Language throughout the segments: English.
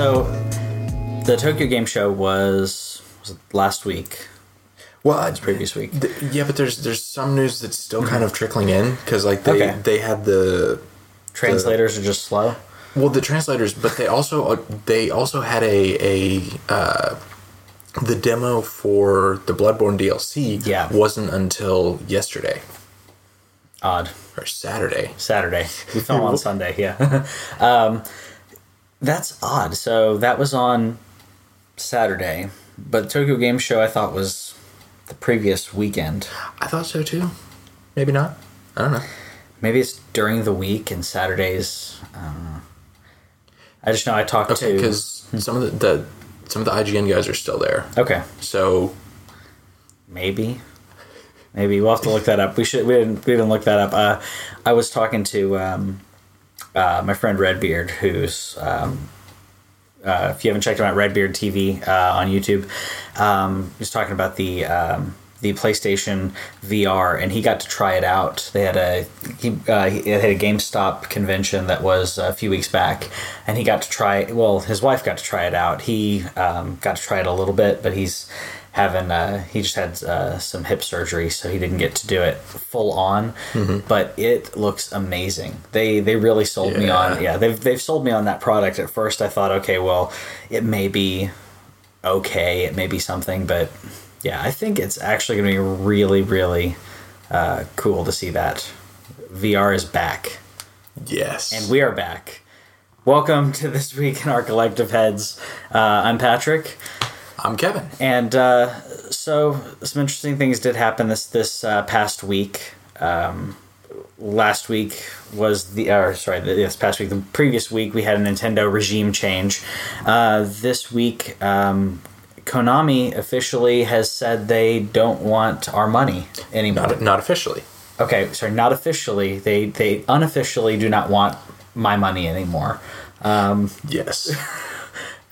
So, the Tokyo Game Show was, was last week. Well, It's previous week. th- yeah, but there's there's some news that's still kind of trickling in because like they Okay. they had the Translators are just slow. well the translators, but they also uh, they also had a a uh, the demo for the Bloodborne DLC. Yeah. wasn't until yesterday Odd. or Saturday. Saturday. We film on Sunday, yeah. um, that's odd. So that was on Saturday, but Tokyo Game Show I thought was the previous weekend. I thought so too. Maybe not. I don't know. Maybe it's during the week and Saturdays. I. I just know I talked Okay, to. because some of the, the some of the IGN guys are still there. Okay, So maybe. Maybe we'll have to look that up. We should. We didn't. We didn't look that up. Uh, I was talking to um, uh, my friend Redbeard, who's um, uh, if you haven't checked him out, Redbeard TV uh, on YouTube. Um, he's talking about the um, the PlayStation VR, and he got to try it out. They had a he, uh, he had a GameStop convention that was a few weeks back, and he got to try. Well, his wife got to try it out. He um, got to try it a little bit, but he's having uh, he just had uh, some hip surgery, so he didn't get to do it full on. But it looks amazing. They they really sold me on Yeah. yeah they've they've sold me on that product. At first, I thought okay, well, it may be okay, it may be something, but yeah, I think it's actually going to be really really uh, cool to see that VR is back yes, and we are back. Welcome to this week in our collective heads. Uh, I'm Patrick. I'm Kevin. And uh, so some interesting things did happen this this uh, past week. Um, last week was the or sorry this past week the previous week we had a Nintendo regime change. Uh, this week. Um, Konami officially has said they don't want our money anymore. Not not officially. Okay, sorry, not officially. They they unofficially do not want my money anymore. Yes.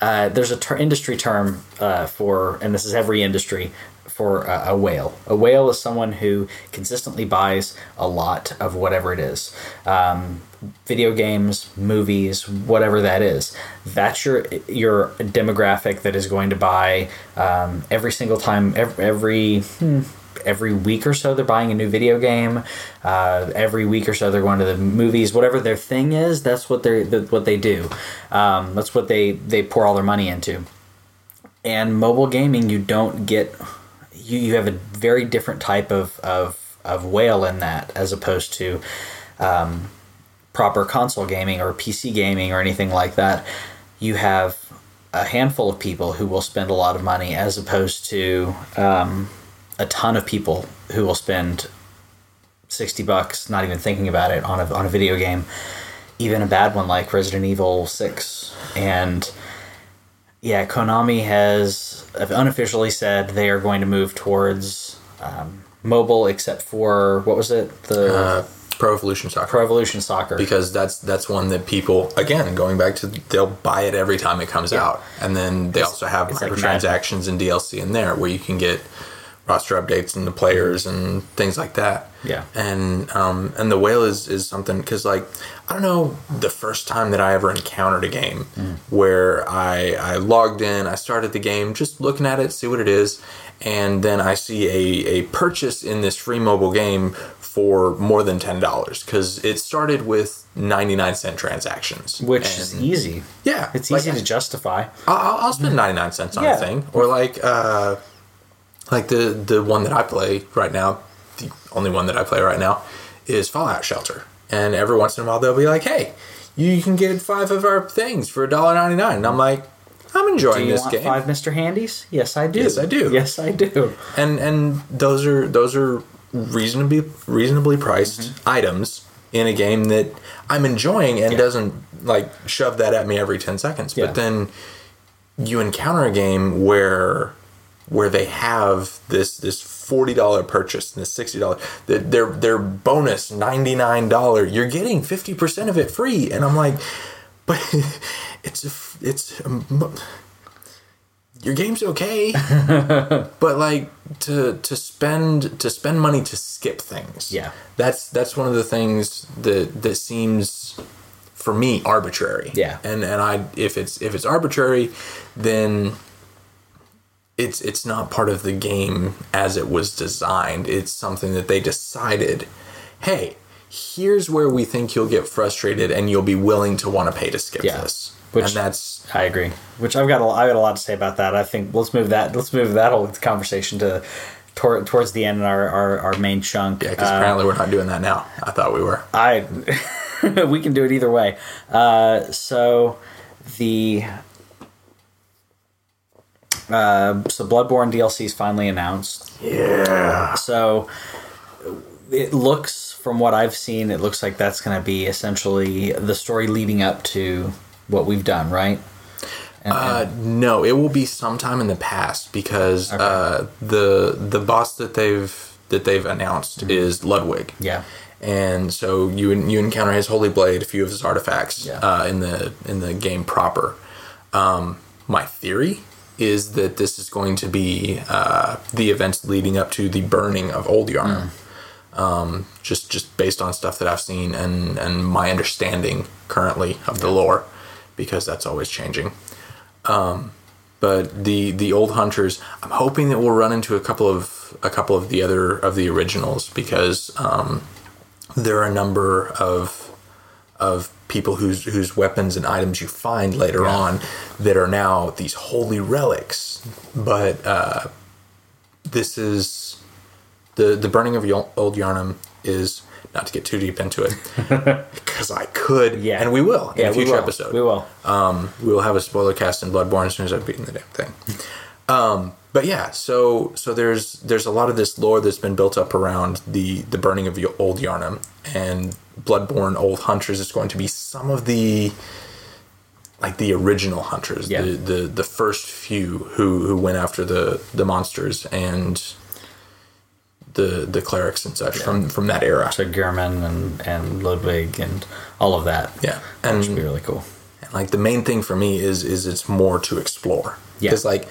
uh, there's a ter- industry term uh, for, and this is every industry, for uh, a whale. A whale is someone who consistently buys a lot of whatever it is. Um, video games, movies, whatever that is. That's your your demographic that is going to buy um, every single time, every, every hmm, every week or so they're buying a new video game. Uh, every week or so they're going to the movies. Whatever their thing is, that's what they what they do. Um, that's what they they pour all their money into. And mobile gaming, you don't get you you have a very different type of of of whale in that as opposed to um, proper console gaming or PC gaming or anything like that. You have a handful of people who will spend a lot of money as opposed to um, a ton of people who will spend 60 bucks not even thinking about it on a, on a video game even a bad one like resident evil 6 and yeah konami has unofficially said they are going to move towards um, mobile except for what was it? The Uh, Pro Evolution Soccer. pro evolution soccer. Because that's that's one that people again going back to they'll buy it every time it comes out, and then they also have it's like microtransactions and DLC in there where you can get roster updates and the players and things like that. Yeah. and um, and the whale is is something because like I don't know the first time that I ever encountered a game where I I logged in, I started the game, just looking at it, see what it is, and then I see a a purchase in this free mobile game for more than ten dollars because it started with ninety nine cent transactions, which And- is easy yeah, it's like, easy to justify I'll, I'll spend ninety nine cents on Yeah. a thing, or like uh, like the the one that I play right now, the only one that I play right now is Fallout Shelter, and every once in a while they'll be like, "Hey, you can get five of our things for $1.99. and I'm like, "I'm enjoying do you this want game." five mr handies yes i do Yes, I do. yes i do and and those are those are reasonably reasonably priced Mm-hmm. items in a game that I'm enjoying and Yeah. doesn't like shove that at me every 10 seconds Yeah. but then you encounter a game where where they have this this forty dollar purchase and this sixty dollar their their bonus ninety nine dollar you're getting fifty percent of it free and I'm like but it's a, it's um, a your game's okay but like to to spend to spend money to skip things Yeah. that's that's one of the things that that seems for me arbitrary. Yeah. And and I if it's if it's arbitrary, then it's it's not part of the game as it was designed. It's something that they decided, hey, here's where we think you'll get frustrated and you'll be willing to want to pay to skip Yeah. this. Which- and that's I agree. Which I've got a, I got a lot to say about that. I think let's move that let's move that whole conversation to tor- towards the end in our, our, our main chunk. yeah, because Uh, apparently we're not doing that now. I thought we were. I we can do it either way. Uh, so the uh, so Bloodborne DLC is finally announced. Yeah. So it looks, from what I've seen, it looks like that's going to be essentially the story leading up to what we've done, right? And, Uh, no, it will be sometime in the past because uh, the the boss that they've that they've announced Mm-hmm. is Ludwig. yeah, and so you you encounter his holy blade, a few of his artifacts Yeah. uh, in the in the game proper. Um, my theory is that this is going to be uh, the events leading up to the burning of Old Yharnam. Um, just just based on stuff that I've seen and and my understanding currently of the lore, because that's always changing. Um, but the the old hunters, I'm hoping that we'll run into a couple of a couple of the other of the originals because um, there are a number of of people whose whose weapons and items you find later Yeah. on that are now these holy relics. But uh, this is the the burning of old Yharnam is not to get too deep into it because I could Yeah. and we will in yeah, a future we will. episode. We will. Um, we will have a spoiler cast in Bloodborne as soon as I've beaten the damn thing. Um, but yeah, so so there's there's a lot of this lore that's been built up around the the burning of old Yharnam and Bloodborne Old Hunters is going to be some of the like the original hunters, Yeah. the, the the first few who who went after the the monsters and the the clerics and such from from that era. So Gehrman and and Ludwig and all of that. Yeah, and should be really cool. And like the main thing for me is is it's more to explore. Yeah. Because like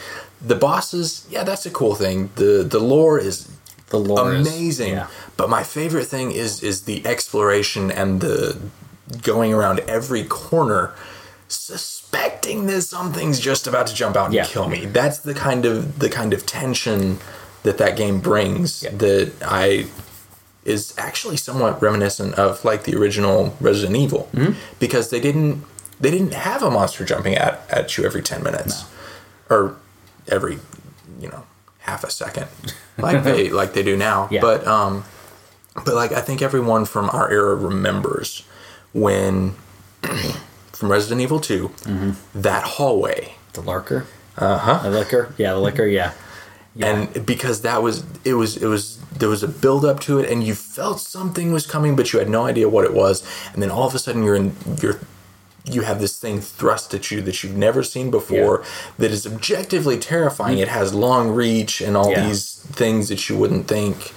the bosses, yeah, that's a cool thing. The the lore is The lore is- amazing. yeah. But my favorite thing is is the exploration and the going around every corner suspecting that something's just about to jump out and Yeah. kill me. That's the kind of the kind of tension that that game brings Yeah. that I is actually somewhat reminiscent of like the original Resident Evil Mm-hmm. because they didn't they didn't have a monster jumping at, at you every 10 minutes or every you know half a second like they like they do now Yeah. but um but like I think everyone from our era remembers when from Resident Evil 2 Mm-hmm. that hallway The lurker. uh-huh The Licker. Yeah, the Licker. Yeah. Yeah. and because that was it was it was there was a build up to it and you felt something was coming but you had no idea what it was and then all of a sudden you're in you're you have this thing thrust at you that you've never seen before that is objectively terrifying it has long reach and all Yeah. these things that you wouldn't think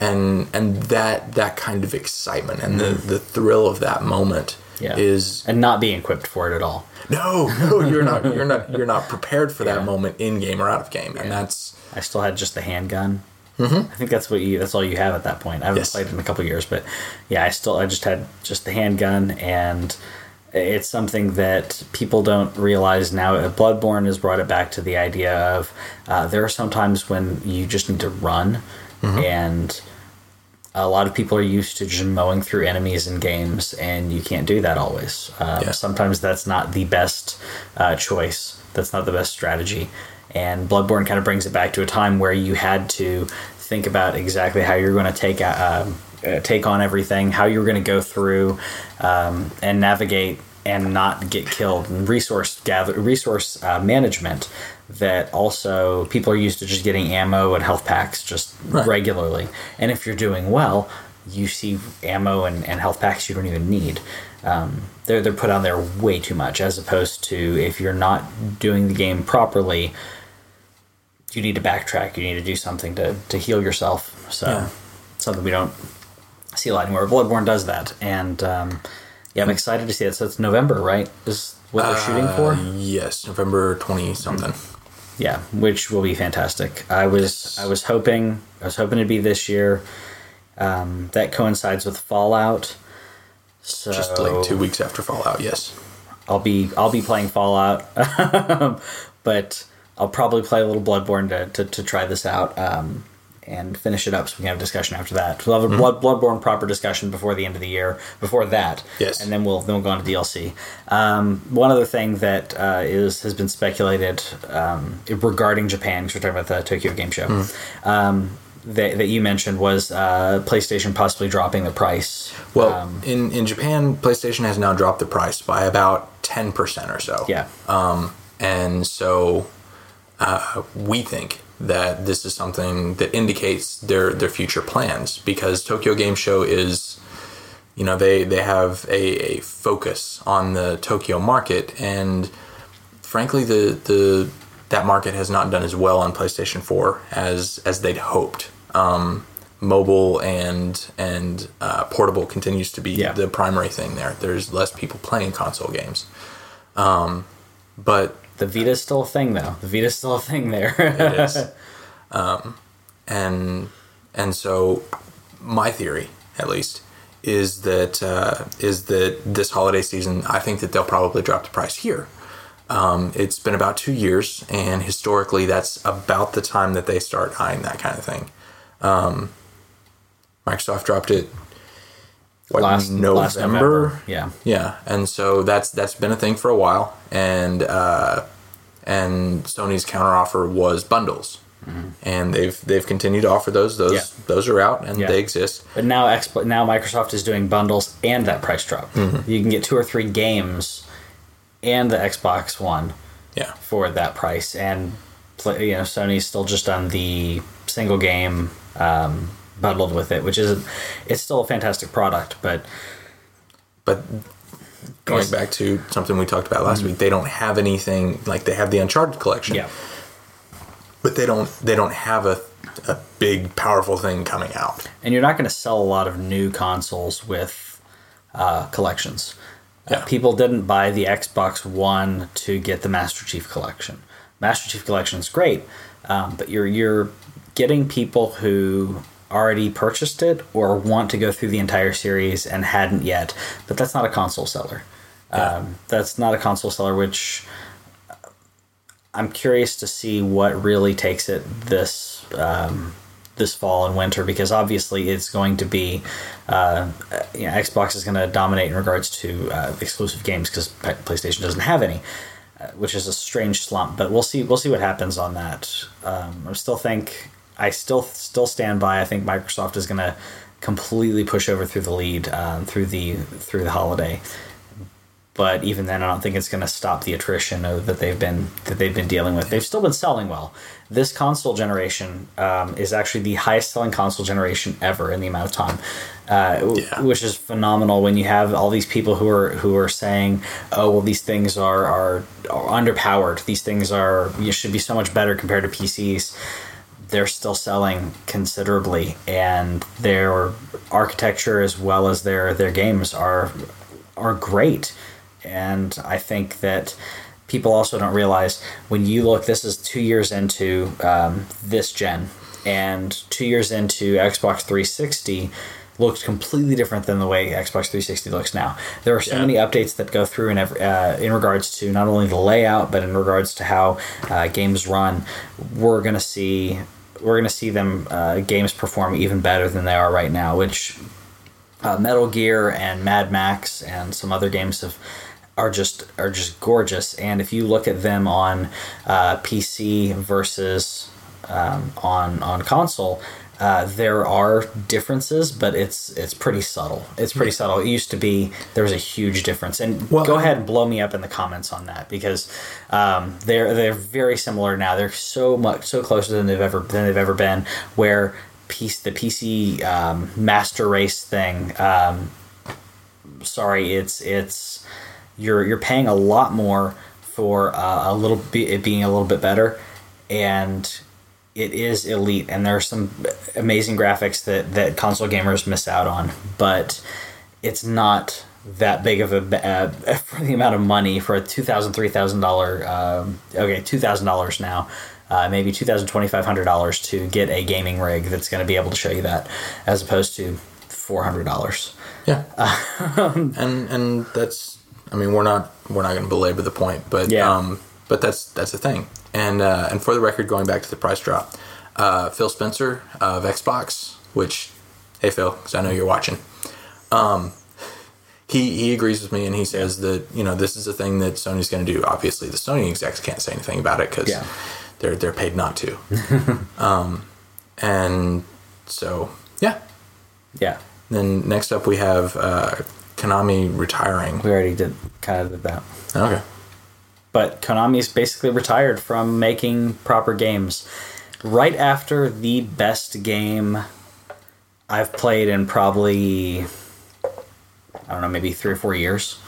and and that that kind of excitement and the the thrill of that moment Mm-hmm. Yeah. is and not being equipped for it at all. no no you're not you're not you're not prepared for that Yeah. moment in game or out of game and that's I still had just the handgun. Mm-hmm. I think that's what you. That's all you have at that point. I haven't Yes. played in a couple years, but yeah, I still. I just had just the handgun, and it's something that people don't realize now. Bloodborne has brought it back to the idea of uh, there are some times when you just need to run, and a lot of people are used to just mowing through enemies in games, and you can't do that always. Um, Yeah. Sometimes that's not the best uh, choice. That's not the best strategy. And Bloodborne kind of brings it back to a time where you had to think about exactly how you're going to take uh, uh, take on everything, how you're going to go through um, and navigate and not get killed, and resource gather, resource uh, management. That also people are used to just getting ammo and health packs just Right. regularly. And if you're doing well, you see ammo and, and health packs you don't even need. Um, they're, they're put on there way too much, as opposed to if you're not doing the game properly, you need to backtrack. You need to do something to, to heal yourself. So, Yeah. something we don't see a lot anymore. Bloodborne does that. And um, yeah, I'm excited to see it. So, it's November, right? Is what they're shooting for? Uh, yes, November twenty something. Yeah, which will be fantastic. I was I was hoping I was hoping to be this year. Um, that coincides with Fallout. So Just like two weeks after Fallout, yes. I'll be I'll be playing Fallout, but I'll probably play a little Bloodborne to, to, to try this out um, and finish it up so we can have a discussion after that. We'll have a Blood, Bloodborne proper discussion before the end of the year. Before that, Yes. and then we'll then we'll go on to DLC. Um, one other thing that uh, is has been speculated um, regarding Japan, because we're talking about the Tokyo Game Show. Um, that, that you mentioned was uh, PlayStation possibly dropping the price. Well, Um, in, in Japan, PlayStation has now dropped the price by about 10% or so. yeah, And so uh, we think that this is something that indicates their, their future plans because Tokyo Game Show is, you know, they, they have a, a focus on the Tokyo market. And frankly, the, the that market has not done as well on PlayStation 4 as, as they'd hoped. Um, mobile and and uh, portable continues to be Yeah. the primary thing there. There's less people playing console games. Um, but the Vita's still a thing though. The Vita's still a thing there. it is. Um, and and so my theory, at least, is that uh, is that this holiday season, I think that they'll probably drop the price here. Um, it's been about two years, and historically, that's about the time that they start eyeing that kind of thing. Um, Microsoft dropped it what, last November? last November. Yeah. Yeah, and so that's that's been a thing for a while, and uh, and Sony's counteroffer was bundles, and they've they've continued to offer those. Those Mm-hmm. Yeah. those are out and Yeah. they exist. But now Xbox, now Microsoft is doing bundles and that price drop. Mm-hmm. You can get two or three games and the Xbox One Yeah, for that price, and you know Sony's still just on the single game um, bundled with it, which is it's still a fantastic product, but but going Mm-hmm. back to something we talked about last week, they don't have anything like they have the Uncharted collection. yeah, but they don't they don't have a a big powerful thing coming out. and you're not going to sell a lot of new consoles with uh, collections. Uh, people didn't buy the Xbox One to get the Master Chief Collection. Master Chief Collection is great, um, but you're you're getting people who already purchased it or want to go through the entire series and hadn't yet. But that's not a console seller. Yeah. Um, that's not a console seller, which I'm curious to see what really takes it this um, this fall and winter because obviously it's going to be uh, you know, Xbox is going to dominate in regards to uh, exclusive games because PlayStation doesn't have any, uh, which is a strange slump. But we'll see we'll see what happens on that. Um, I still think I still still stand by. I think Microsoft is going to completely push over through the lead um, through the through the holiday but even then, I don't think it's going to stop the attrition of, that they've been that they've been dealing with. They've still been selling well. This console generation um, is actually the highest selling console generation ever in the amount of time, uh, Yeah. which is phenomenal. When you have all these people who are who are saying, "Oh, well, these things are are, are underpowered. These things are you should be so much better compared to PCs." They're still selling considerably and their architecture as well as their their games are are great. And i think that people also don't realize when you look this is two years into um, this gen and two years into xbox 360 looks completely different than the way xbox 360 looks now. There are so Yeah. many updates that go through in, every, uh, in regards to not only the layout but in regards to how uh, games run. We're going to see we're going to see them uh, games perform even better than they are right now which uh, Metal Gear and Mad Max and some other games have are just are just gorgeous. And if you look at them on uh, PC versus um, on on console, uh, there are differences, but it's it's pretty subtle. It's pretty subtle. It used to be there was a huge difference. And Well, go ahead and blow me up in the comments on that because um, they're they're very similar now. They're so much so closer than they've ever than they've ever been. Where piece the PC um, master race thing. Um, sorry, it's it's you're you're paying a lot more for uh, a little bit it being a little bit better, and it is elite. And there are some amazing graphics that that console gamers miss out on, but it's not that big of a uh, for the amount of money for a two thousand three thousand dollar um, okay two thousand dollars now uh, maybe two thousand twenty five hundred dollars to get a gaming rig that's going to be able to show you that as opposed to four hundred dollars. Yeah. and and that's I mean we're not we're not going to belabor the point, but Yeah. um but that's that's the thing. And uh, and for the record, going back to the price drop, uh, Phil Spencer of Xbox, which hey Phil, because I know you're watching. Um, he he agrees with me, and he says that you know this is a thing that Sony's going to do. Obviously, the Sony execs can't say anything about it because Yeah. they're they're paid not to. um, and so yeah. Yeah, Then next up we have uh, Konami retiring. we already did kind of did that. Okay. But Konami's basically retired from making proper games. Right after the best game I've played in probably I don't know, maybe three or four years.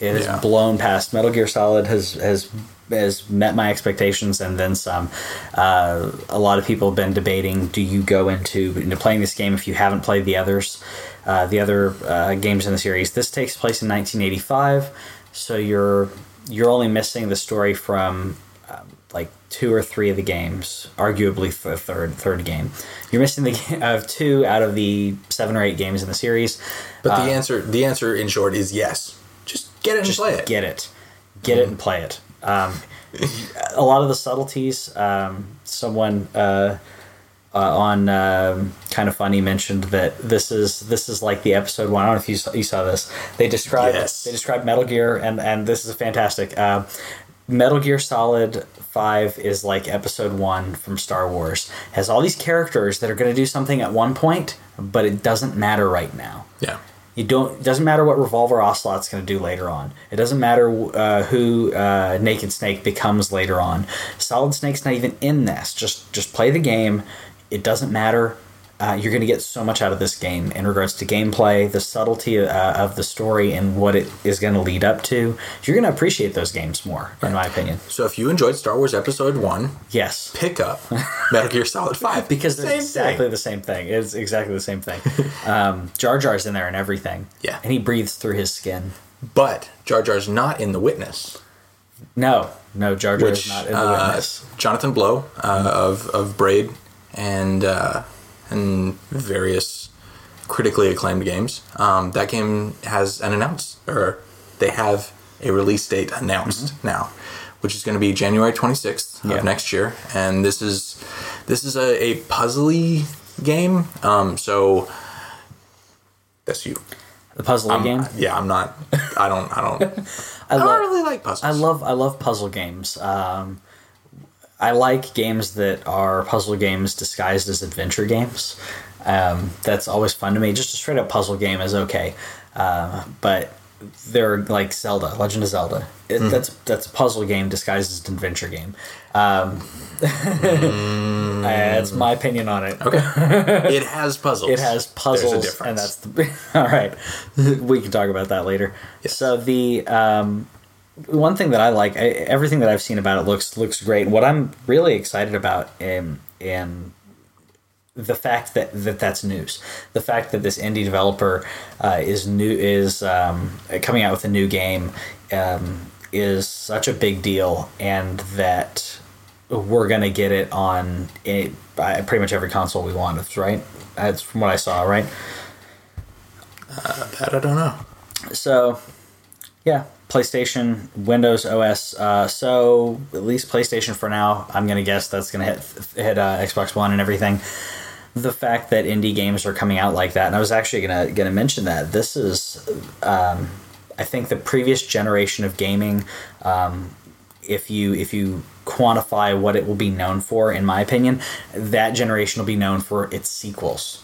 It has Yeah. blown past Metal Gear Solid has has has met my expectations and then some. Uh, a lot of people have been debating: Do you go into into playing this game if you haven't played the others, uh, the other uh, games in the series? This takes place in 1985, so you're you're only missing the story from um, like two or three of the games, arguably the third third game. You're missing the of two out of the seven or eight games in the series. But the answer the answer in short is yes. Just get it and just play it. get it, get it and play it. Um, a lot of the subtleties. Um, someone uh, uh, on um, kind of funny mentioned that this is this is like the episode one. I don't know if you saw, you saw this. They described Yes. they described Metal Gear and and this is fantastic. Uh, Metal Gear Solid Five is like Episode One from Star Wars. Has all these characters that are going to do something at one point, but it doesn't matter right now. yeah. You don't. It doesn't matter what Revolver Ocelot's going to do later on. It doesn't matter uh, who uh, Naked Snake becomes later on. Solid Snake's not even in this. Just just play the game. It doesn't matter. Uh, you're going to get so much out of this game in regards to gameplay, the subtlety uh, of the story, and what it is going to lead up to. You're going to appreciate those games more, in my opinion. So if you enjoyed Star Wars Episode One, Yes, pick up Metal Gear Solid Five because they're exactly thing. the same thing. It's exactly the same thing. um, Jar Jar's in there and everything. Yeah. and he breathes through his skin. But Jar Jar's not in the Witness, No, no, Jar Jar is which not in the uh, witness. Jonathan Blow uh, of of Braid and uh, and various critically acclaimed games. Um, that game has an announced or they have a release date announced now, which is going to be January twenty sixth Yeah. of next year. And this is this is a, a puzzly game. Um, so that's you. The puzzle game. Yeah, I'm not. I don't. I don't. I I don't love. really like puzzles. I love. I love puzzle games. Um, I like games that are puzzle games disguised as adventure games. Um, that's always fun to me. Just a straight up puzzle game is okay, uh, but they're like Zelda, Legend of Zelda. It, Mm-hmm. That's that's a puzzle game disguised as an adventure game. Um, that's my opinion on it. Okay. it has puzzles. It has puzzles, There's a difference. and that's the all right. we can talk about that later. Yes. So the um, one thing that I like, I, everything that I've seen about it looks looks great. What I'm really excited about in in the fact that, that that's news, the fact that this indie developer uh, is new is um, coming out with a new game um, is such a big deal, and that we're gonna get it on uh, pretty much every console we want. Right. That's from what I saw. Right. that I don't know. So, yeah, PlayStation, Windows OS. Uh, so at least PlayStation for now. I'm gonna guess that's gonna hit hit uh, Xbox One and everything. The fact that indie games are coming out like that, and I was actually gonna gonna mention that this is, um, I think the previous generation of gaming. Um, if you if you quantify what it will be known for, in my opinion, that generation will be known for its sequels.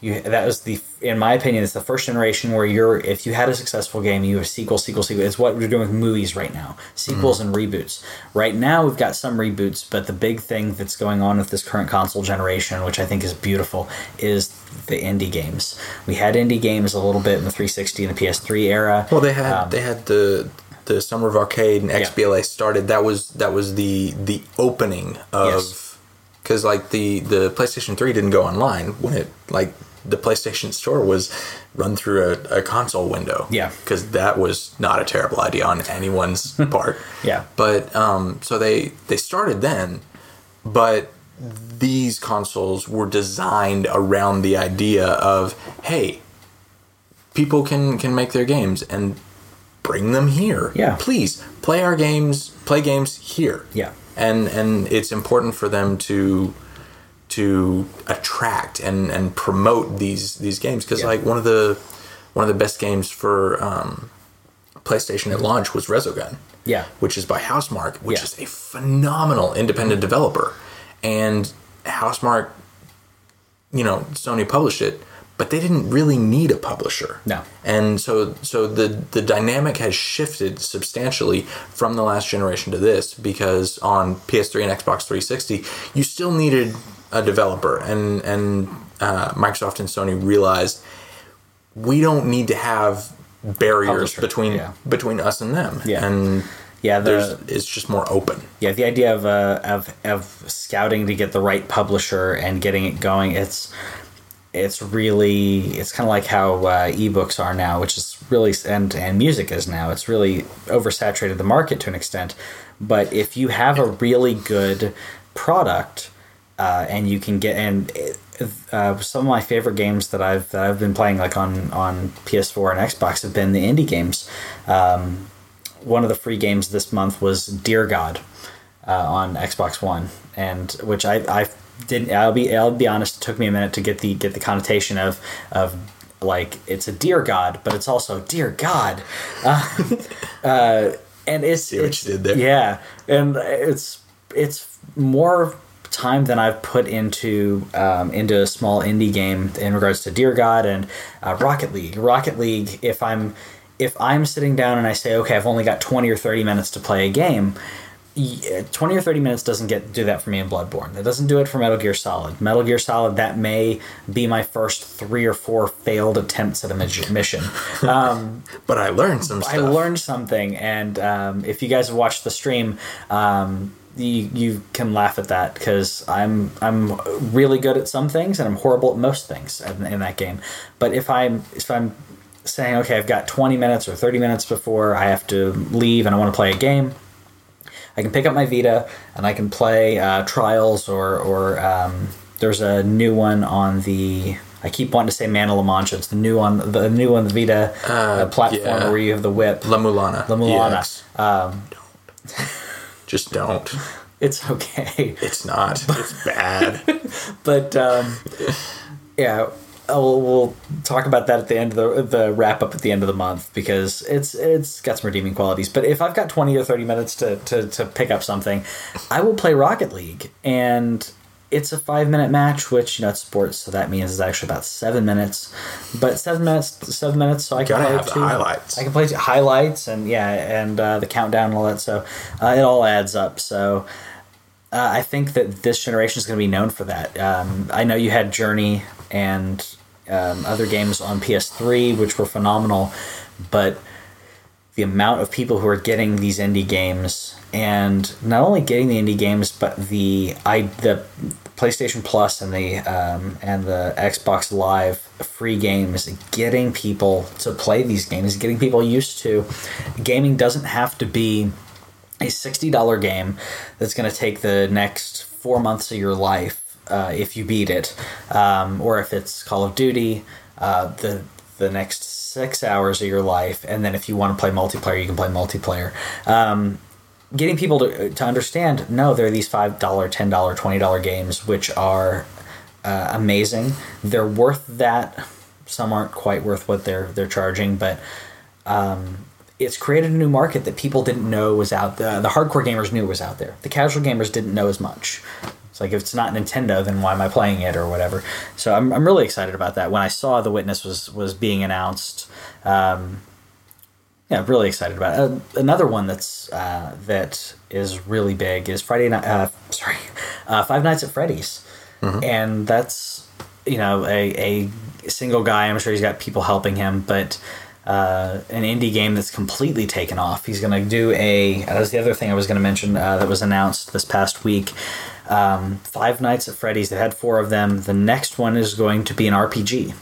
You, that was the, in my opinion, it's the first generation where you're, if you had a successful game, you have sequel, sequel, sequel. It's what we're doing with movies right now, sequels and reboots. Right now, we've got some reboots, but the big thing that's going on with this current console generation, which I think is beautiful, is the indie games. We had indie games a little bit in the 360 and the PS3 era. Well, they had Um, they had the the Summer of Arcade and XBLA started. That was that was the the opening of Yes. because like the the PlayStation Three didn't go online when it like the PlayStation Store was run through a, a console window. Yeah. because that was not a terrible idea on anyone's part. Yeah. but um, so they they started then, but these consoles were designed around the idea of hey people can can make their games and bring them here. Yeah. Please play our games, play games here. Yeah. And and it's important for them to to attract and and promote these these games because Yeah. like one of the one of the best games for um, PlayStation at launch was Resogun Yeah. which is by Housemarque, which Yeah. is a phenomenal independent developer. And Housemarque, you know, Sony published it, but they didn't really need a publisher. No. And so so the the dynamic has shifted substantially from the last generation to this because on PS3 and Xbox 360, you still needed a developer and and uh, Microsoft and Sony realized we don't need to have barriers Publisher, between yeah. between us and them. Yeah. And Yeah, the- there's it's just more open. Yeah, the idea of uh, of of scouting to get the right publisher and getting it going, it's it's really it's kind of like how uh, ebooks are now, which is really and and music is now. It's really oversaturated the market to an extent. But if you have a really good product uh, and you can get and uh, some of my favorite games that I've that I've been playing like on on PS4 and Xbox have been the indie games. Um, one of the free games this month was Deer God uh, on Xbox One, and which I I didn't. I'll be I'll be honest. It took me a minute to get the get the connotation of of like it's a dear God, but it's also dear God, uh, uh, and it's See what it's- you did there? Yeah, and it's it's more time than I've put into um, into a small indie game in regards to Deer God and uh, Rocket League. Rocket League, if I'm if I'm sitting down and I say, okay, I've only got twenty or thirty minutes to play a game. 20 or 30 minutes doesn't get do that for me in Bloodborne. That doesn't do it for Metal Gear Solid. Metal Gear Solid that may be my first 3 or 4 failed attempts at a mission. Um, But I learned some stuff. I learned something, and um, if you guys have watched the stream, um, you you can laugh at that because I'm I'm really good at some things and I'm horrible at most things in, in that game. But if I'm if I'm saying okay, I've got 20 minutes or 30 minutes before I have to leave and I want to play a game. I can pick up my Vita and I can play uh, Trials or or um, there's a new one on the. I keep wanting to say Man of La Mancha. It's the new on the new on the Vita uh, platform yeah. where you have the whip. La Mulana. La Mulana. Um, Just don't. it's okay, It's not. It's bad. but um, yeah, we'll, we'll talk about that at the end of the the wrap up at the end of the month because it's it's got some redeeming qualities. But if I've got twenty or thirty minutes to to, to pick up something, I will play Rocket League and. It's a five minute match, which you know it's sports, so that means it's actually about seven minutes. But seven minutes, seven minutes, so I can Gotta play have two- highlights. I can play highlights and yeah, and uh, the countdown and all that. So uh, it all adds up. So uh, I think that this generation is going to be known for that. Um, I know you had Journey and um, other games on PS3, which were phenomenal, but the amount of people who are getting these indie games and not only getting the indie games, but the I the PlayStation Plus and the um, and the Xbox Live free games, getting people to play these games, getting people used to. Gaming doesn't have to be a $60 game that's going to take the next four months of your life uh, if you beat it, um, or if it's Call of Duty, uh, the the next six hours of your life, and then if you want to play multiplayer, you can play multiplayer. Um, getting people to to understand, no, there are these five dollar, ten dollar, twenty dollar games which are uh, amazing. They're worth that. Some aren't quite worth what they're they're charging, but it's created a new market that people didn't know was out there. The hardcore gamers knew was out there. The casual gamers didn't know as much. It's like if it's not Nintendo, then why am I playing it or whatever? So I'm, I'm really excited about that. When I saw The Witness was was being announced, um, yeah, really excited about it. Uh, another one that's uh, that is really big is Friday night. Uh, sorry, uh, Five Nights at Freddy's, and that's you know a, a single guy. I'm sure he's got people helping him, but uh, an indie game that's completely taken off. He's going to do a. That was the other thing I was going to mention uh, that was announced this past week. Um, Five Nights at Freddy's. They had four of them. The next one is going to be an RPG,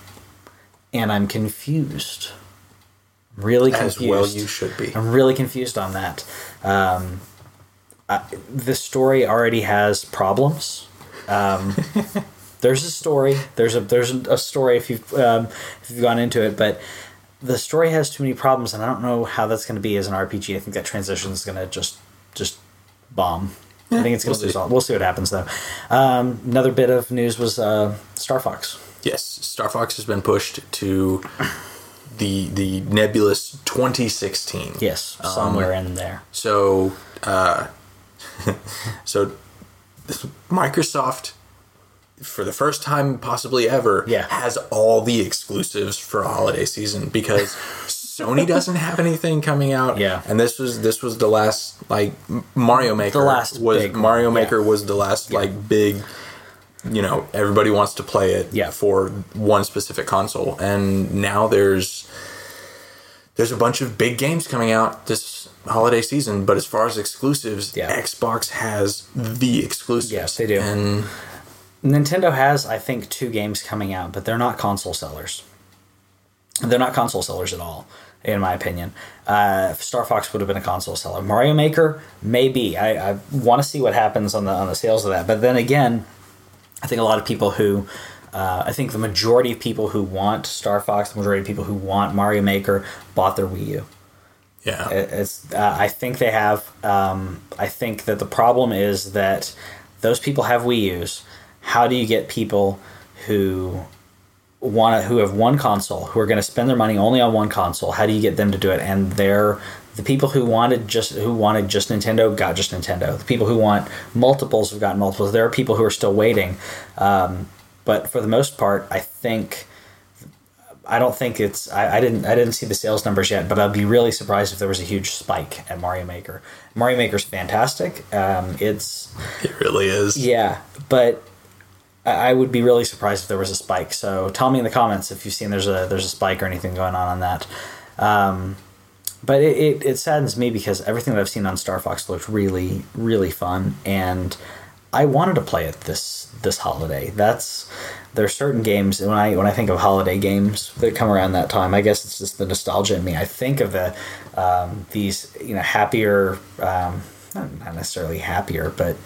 and I'm confused. Really confused. As well you should be. I'm really confused on that. Um, I, the story already has problems. Um, there's a story. There's a there's a story if you've um, if you've gone into it, but the story has too many problems, and I don't know how that's going to be as an RPG. I think that transition is going to just just bomb. I think it's going to we'll lose see. all. We'll see what happens though. Um, another bit of news was uh, Star Fox. Yes, Star Fox has been pushed to the the nebulous 2016. Yes, somewhere in there. So, uh, so Microsoft, for the first time possibly ever, Yeah. has all the exclusives for holiday season because Sony doesn't have anything coming out. Yeah. and this was this was the last like Mario Maker. The last was Mario yeah. Maker was the last like big. You know, everybody wants to play it Yeah. for one specific console, and now there's there's a bunch of big games coming out this holiday season, but as far as exclusives, Yeah. Xbox has the exclusives. Yes, they do. And Nintendo has, I think, two games coming out, but they're not console sellers. They're not console sellers at all, in my opinion. Uh, Star Fox would have been a console seller. Mario Maker, maybe. I, I want to see what happens on the on the sales of that. But then again, I think a lot of people who, uh, I think the majority of people who want Star Fox, the majority of people who want Mario Maker, bought their Wii U. yeah, It- It's. Uh, I think they have. Um, I think that the problem is that those people have Wii U's. How do you get people who want to, who have one console who are going to spend their money only on one console? How do you get them to do it? And they're the people who wanted just who wanted just Nintendo got just Nintendo. The people who want multiples have gotten multiples. There are people who are still waiting, um, but for the most part, I think. I don't think it's. I, I didn't. I didn't see the sales numbers yet, but I'd be really surprised if there was a huge spike at Mario Maker. Mario Maker's fantastic. Um, it's it really is. yeah, but I would be really surprised if there was a spike. So tell me in the comments if you've seen there's a there's a spike or anything going on on that. Um, but it, it, it saddens me because everything that I've seen on Star Fox looked really really fun, and I wanted to play it this this holiday. That's there are certain games when I when I think of holiday games that come around that time. I guess it's just the nostalgia in me. I think of the um, these you know happier, um, not, necessarily happier, but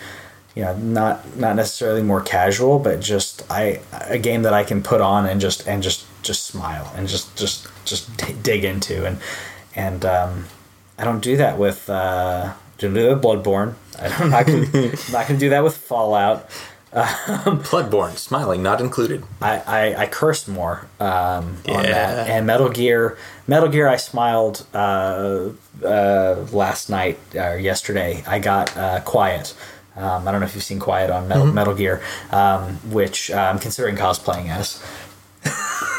you know not not necessarily more casual, but just I a game that I can put on and just and just just smile and just just just dig into and and um, I don't do that with uh, do that Bloodborne. I'm not gonna, I'm not gonna do that with Fallout. Bloodborne, smiling not included. I, I, I cursed more um, on that. And Metal Gear, Metal Gear, I smiled uh, uh, last night or yesterday. I got uh, Quiet. Um, I don't know if you've seen Quiet on Metal, Metal Gear, um, which uh, I'm considering cosplaying as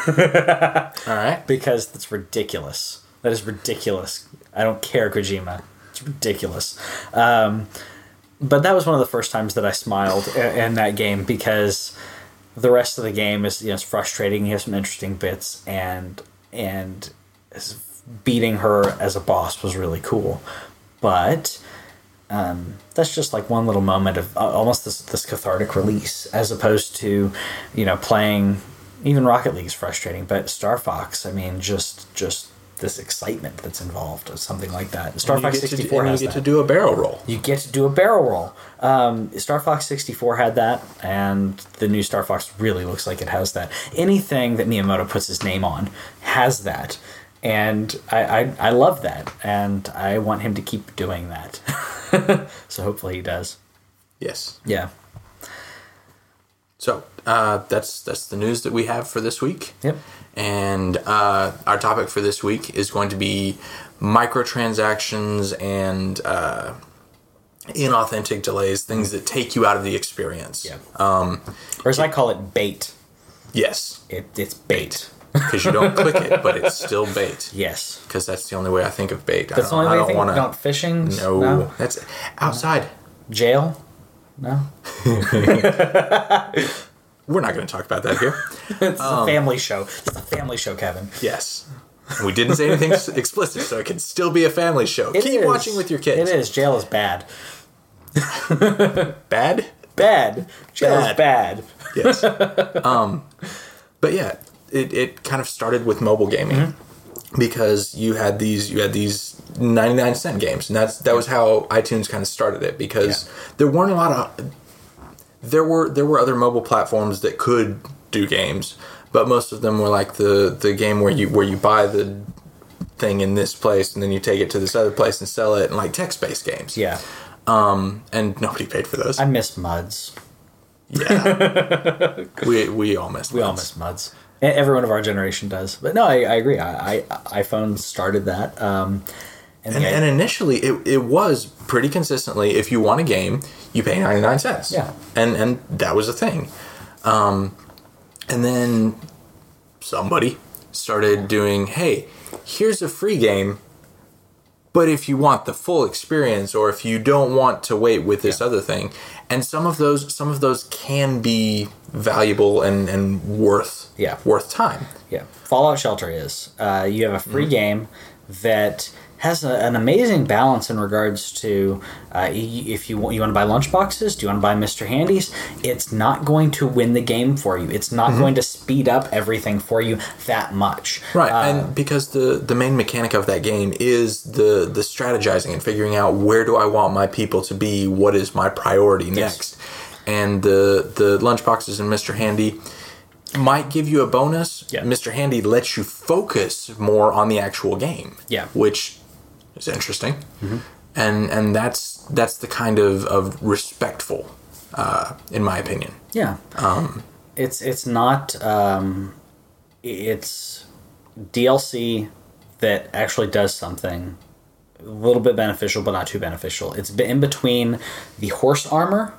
All right. because that's ridiculous. That is ridiculous. I don't care, Kojima. It's ridiculous. Um, but that was one of the first times that I smiled in that game because the rest of the game is you know it's frustrating. You have some interesting bits, and and beating her as a boss was really cool. But um, that's just like one little moment of uh, almost this this cathartic release, as opposed to you know playing even Rocket League is frustrating, but Star Fox, I mean, just just this excitement that's involved, or something like that. Star You Fox sixty four and has you get that to do a barrel roll. you get to do a barrel roll. Um, Star Fox 64 had that, and the new Star Fox really looks like it has that. Anything that Miyamoto puts his name on has that, and I, I, I love that, and I want him to keep doing that. so hopefully he does. Yes. Yeah. So uh, that's that's the news that we have for this week. Yep. And uh, our topic for this week is going to be microtransactions and uh, inauthentic delays, things that take you out of the experience. Yeah. Um, Or as I call it, bait. yes, It, it's bait. because you don't click it, but it's still bait. Yes. Because that's the only way I think of bait. That's the I only don't, way I don't think. want to. Fishing. No, that's outside. Jail. No. We're not going to talk about that here. It's a family show. It's a family show, Kevin. yes. We didn't say anything explicit, so it can still be a family show. It Keep is. watching with your kids. It is. Jail is bad. Bad? Bad. Jail is bad. Yes. um, but yeah, it, it kind of started with mobile gaming Mm-hmm. because you had these you had these 99 cent games and that's that was how iTunes kind of started it because there weren't a lot of there were there were other mobile platforms that could do games but most of them were like the the game where you where you buy the thing in this place and then you take it to this other place and sell it and like text based games. Yeah. Um, and nobody paid for those. I miss MUDs. yeah. we we all miss. We all miss MUDs. Everyone of our generation does. But no, I, I agree. I, I iPhone started that. Um, and, And, and initially, it, it was pretty consistently. If you want a game, you pay ninety nine cents. Yeah. and and that was a thing. Um, and then somebody started doing, hey, here's a free game, but if you want the full experience, or if you don't want to wait with this Yeah. other thing, and some of those some of those can be valuable and and worth Yeah. worth time. Yeah, Fallout Shelter is. Uh, you have a free Mm-hmm. game that has a, an amazing balance in regards to uh, if you want, you want to buy lunchboxes, do you want to buy Mister Handies? It's not going to win the game for you. It's not going to speed up everything for you that much. Mm-hmm. Right, Uh, and because the the main mechanic of that game is the the strategizing and figuring out where do I want my people to be, what is my priority next, and the the lunchboxes and Mr. Handy might give you a bonus. Yeah. Mr. Handy lets you focus more on the actual game. Yeah. which is interesting, and and that's that's the kind of of respectful, uh, in my opinion. Yeah. Um, it's it's not um, it's DLC that actually does something a little bit beneficial, but not too beneficial. It's in between the horse armor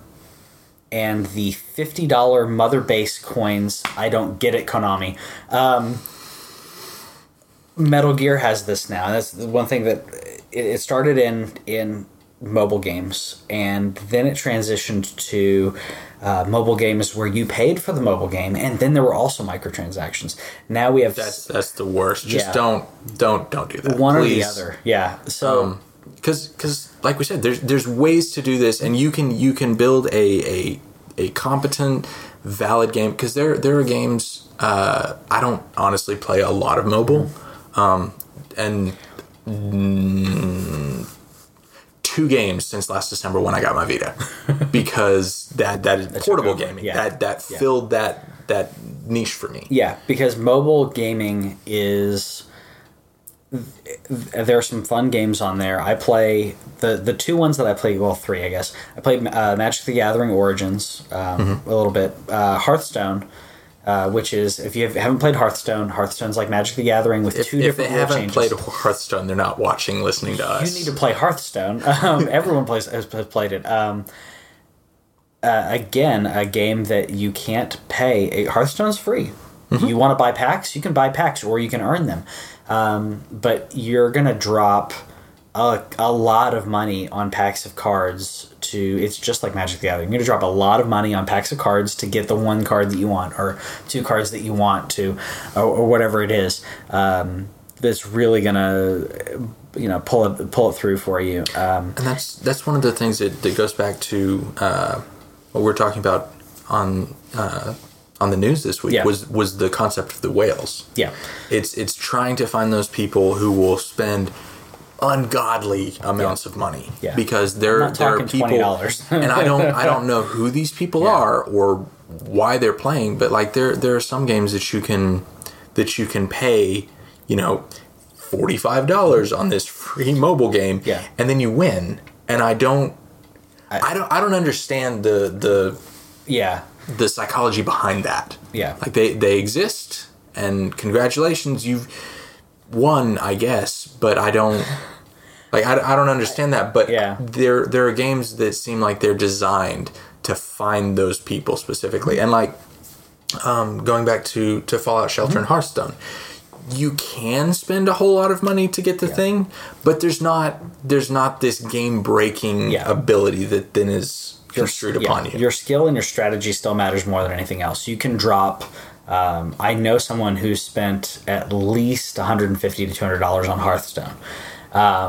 and the fifty dollar mother base coins. I don't get it, Konami. Um, Metal Gear has this now. That's the one thing that it, started in in mobile games, and then it transitioned to uh, mobile games where you paid for the mobile game, and then there were also microtransactions. Now we have That's that's the worst. Just Yeah. don't don't don't do that. one or the other. Yeah. So because because like we said there's there's ways to do this and you can you can build a a, a competent valid game because there there are games uh, I don't honestly play a lot of mobile um, and mm, two games since last December when I got my Vita because that that is portable gaming Yeah. that that Yeah. filled that that niche for me Yeah, because mobile gaming is there are some fun games on there. I play the the two ones that I play. Well, three, I guess. I played uh, Magic: The Gathering Origins um, a little bit. Uh, Hearthstone, uh, which is if you haven't played Hearthstone, Hearthstone's like Magic: The Gathering with if, two if they different rule haven't changes. played Hearthstone they're not watching listening to us You need to play Hearthstone. Um, everyone plays has, has played it. Um, uh, again, a game that you can't pay. Hearthstone's free. You want to buy packs? You can buy packs, or you can earn them. Um, but you're gonna drop a, a lot of money on packs of cards. To it's just like Magic the Gathering. You're gonna drop a lot of money on packs of cards to get the one card that you want, or two cards that you want to, or, or whatever it is. Um, that's really gonna you know pull it pull it through for you. Um, And that's that's one of the things that, that goes back to uh, what we're talking about on uh, on the news this week Yeah. was was the concept of the whales. yeah, It's it's trying to find those people who will spend ungodly amounts of money Yeah. because there there are people $20. and I don't I don't know who these people are or why they're playing but like there there are some games that you can that you can pay you know $45 on this free mobile game Yeah. and then you win and I don't I- I, don't I don't understand the the yeah, the psychology behind that. Yeah. Like they they exist and congratulations you've won, I guess, but I don't like I, I don't understand that, but Yeah. there there are games that seem like they're designed to find those people specifically. And like um, going back to to Fallout Shelter and Hearthstone, you can spend a whole lot of money to get the thing, but there's not there's not this game breaking Yeah. ability that then is construed yeah, upon you. Your skill and your strategy still matters more than anything else. You can drop. Um, I know someone who spent at least 150 to 200 dollars on Hearthstone.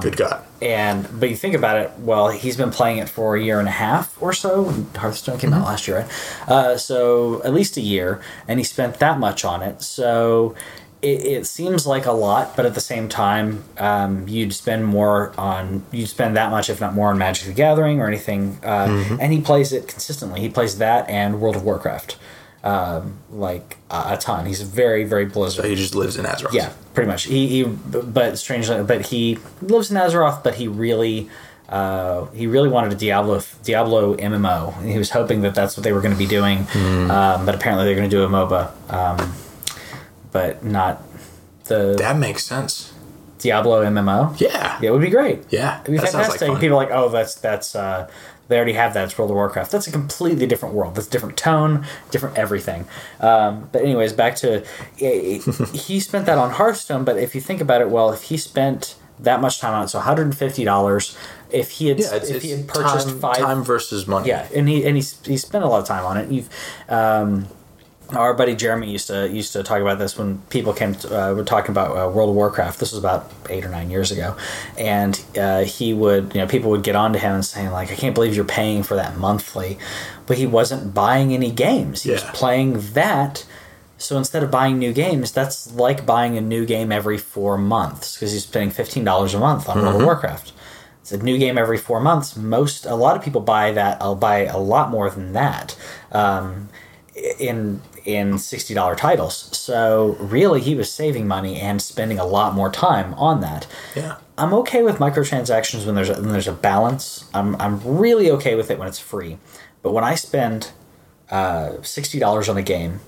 Good God. And but you think about it, well, he's been playing it for a year and a half or so. Hearthstone came out last year, right? Uh, so at least a year, and he spent that much on it. So it, it seems like a lot, but at the same time, um, you'd spend more on you'd spend that much, if not more, on Magic: The Gathering or anything. Uh, And he plays it consistently. He plays that and World of Warcraft. Um, like a, a ton. He's very very Blizzard. He just lives in Azeroth. Yeah, pretty much. He, he but strangely, but he lives in Azeroth, but he really. Uh, he really wanted a Diablo Diablo MMO. He was hoping that that's what they were going to be doing, um, but apparently they're going to do a MOBA, um, but not the That makes sense. Diablo MMO. Yeah. Yeah, it would be great. Yeah, It'd be that like fantastic. fun. People are like, oh, that's that's uh, they already have that. It's World of Warcraft. That's a completely different world. That's a different tone, different everything. Um, but anyways, back to eh, he spent that on Hearthstone. But if you think about it, well, if he spent that much time on it, so one hundred and fifty dollars. If he had Yeah, it's, if it's he had purchased time, five time versus money. yeah, and he and he he spent a lot of time on it. You've, um, our buddy Jeremy used to used to talk about this when people came. To, uh, were talking about uh, World of Warcraft. This was about eight or nine years ago, and uh, he would you know people would get onto him and saying like, I can't believe you're paying for that monthly, but he wasn't buying any games. He was playing that. So instead of buying new games, that's like buying a new game every four months because he's spending fifteen dollars a month on World of Warcraft. It's a new game every four months. Most a lot of people buy that. I'll buy a lot more than that um, in in sixty dollar titles. So really, he was saving money and spending a lot more time on that. Yeah. I'm okay with microtransactions when there's a, when there's a balance. I'm I'm really okay with it when it's free, but when I spend uh, sixty dollars on a game,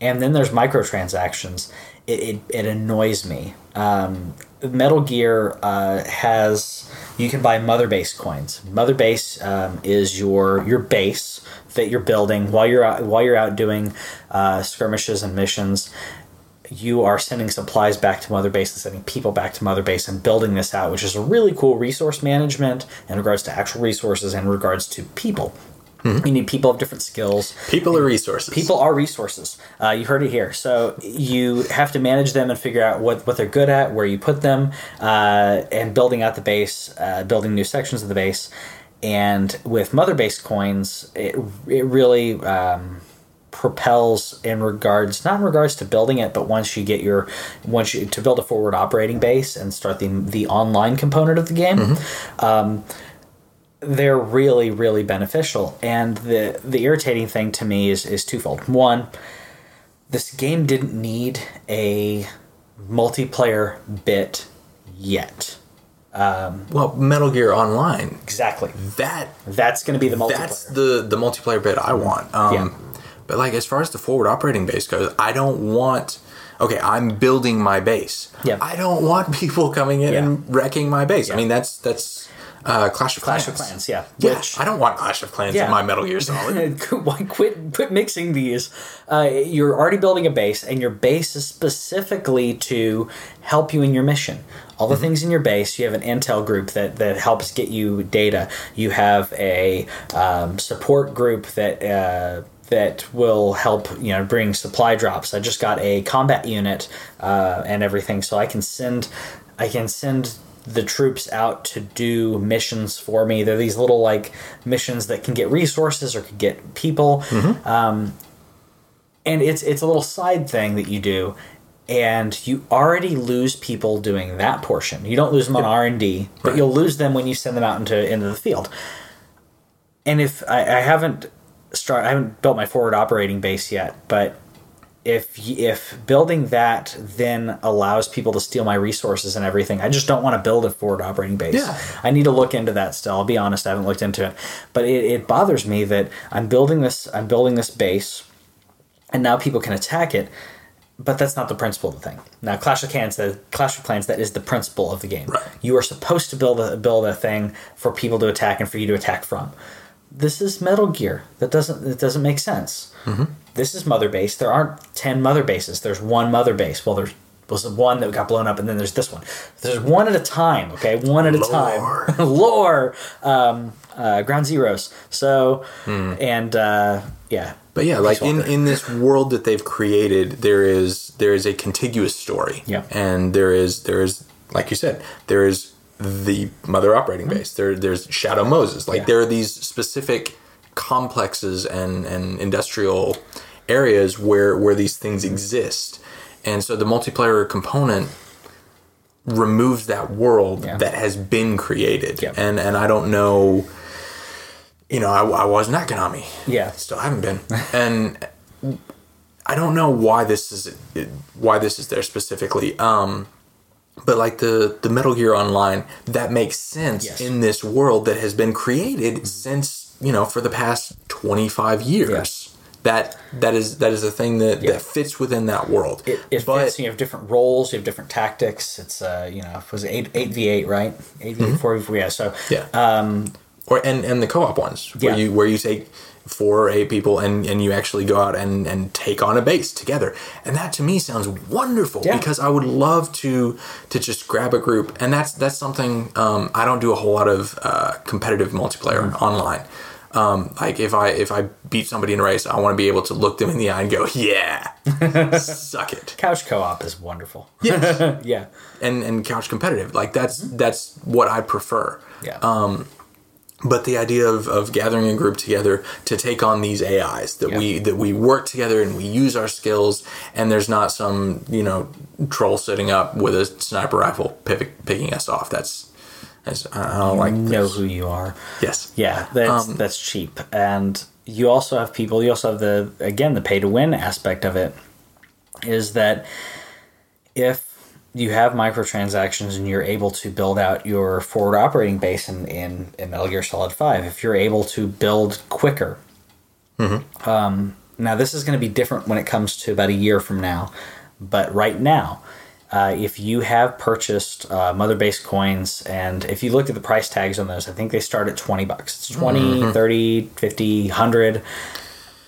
and then there's microtransactions, it, it, it annoys me. Um, Metal Gear uh, has you can buy mother base coins. Mother base um, is your your base that you're building while you're out, while you're out doing uh, skirmishes and missions you are sending supplies back to Mother Base and sending people back to Mother Base and building this out, which is a really cool resource management in regards to actual resources and regards to people. You need people of different skills. People are resources. People are resources. Uh, you heard it here. So you have to manage them and figure out what, what they're good at, where you put them, uh, and building out the base, uh, building new sections of the base. And with Mother Base coins, it, it really um, propels in regards, not in regards to building it, but once you get your, once you, to build a forward operating base and start the, the online component of the game they're really really beneficial and the the irritating thing to me is is twofold one this game didn't need a multiplayer bit yet well, Metal Gear Online. exactly That that's going to be the multiplayer that's the the multiplayer bit I want. Um, Yeah. But like as far as the forward operating base goes, I don't want. Okay, I'm building my base. Yeah. I don't want people coming in Yeah. and wrecking my base. I mean, that's that's uh, Clash of clash Clans. of clans yeah Yeah, which I don't want Clash of Clans Yeah. in my Metal Gear Solid. Why quit quit mixing these? Uh, you're already building a base, and your base is specifically to help you in your mission. All the things in your base, you have an intel group that that helps get you data. You have a um, support group that. Uh, that will help you know bring supply drops. I just got a combat unit uh, and everything, so I can send I can send the troops out to do missions for me. They're these little like missions that can get resources or could get people. Um, and it's it's a little side thing that you do, and you already lose people doing that portion. You don't lose them on R and D, but Right. you'll lose them when you send them out into into the field. And if I, I haven't start, I haven't built my forward operating base yet, but if if building that then allows people to steal my resources and everything, I just don't want to build a forward operating base. Yeah. I need to look into that still. I'll be honest, I haven't looked into it, but it, it bothers me that I'm building this. I'm building this base, and now people can attack it. But that's not the principle of the thing. Now, Clash of Clans, that Clash of Clans, that is the principle of the game. Right. You are supposed to build a build a thing for people to attack and for you to attack from. This is Metal Gear. That doesn't that doesn't make sense. Mm-hmm. This is Mother Base. There aren't ten Mother Bases. There's one Mother Base. Well, there's was one that got blown up, and then there's this one. There's one at a time. Okay, one at a Lore. time. Lore. Um, uh, Ground Zeroes. So, and uh, yeah. But yeah, like in, in this world that they've created, there is there is a contiguous story. Yeah. And there is there is like you said, there is the mother operating base. There there's Shadow Moses. Like Yeah. there are these specific complexes and, and industrial areas where where these things exist. And so the multiplayer component removes that world Yeah. that has been created. Yeah. And and I don't know you know, I, I wasn't at Konami Yeah. still haven't been and I don't know why this is why this is there specifically. Um, but like the the Metal Gear Online, that makes sense Yes. in this world that has been created since you know for the past twenty five years. Yeah. That that is that is a thing that, Yeah. that fits within that world. It, it but fits. You have different roles. You have different tactics. It's uh, you know, was it eight eight v eight, right? Eight v eight, four v four. Yeah. So yeah, um, or and and the co op ones where Yeah. you where you take four or eight people and and you actually go out and and take on a base together, and that to me sounds wonderful Yeah. because I would love to to just grab a group, and that's that's something um, I don't do a whole lot of uh, competitive multiplayer Mm-hmm. online. Um, like if I if I beat somebody in a race, I want to be able to look them in the eye and go, yeah, suck it. couch co op is wonderful. Yes. yeah. and and couch competitive like that's that's what I prefer. Yeah. Um, but the idea of, of gathering a group together to take on these AIs that Yeah. we that we work together and we use our skills and there's not some you know troll sitting up with a sniper rifle pick, picking us off. That's, that's I don't like know this. who you are. Yes. Yeah, that's Um, that's cheap. And you also have people. You also have the again the pay to win aspect of it. Is that if you have microtransactions and you're able to build out your forward operating base in, in, in Metal Gear Solid 5, if you're able to build quicker, um, now this is going to be different when it comes to about a year from now, but right now, uh, if you have purchased uh, mother base coins and if you looked at the price tags on those, I think they start at 20 bucks. It's 20, 30, 50, 100.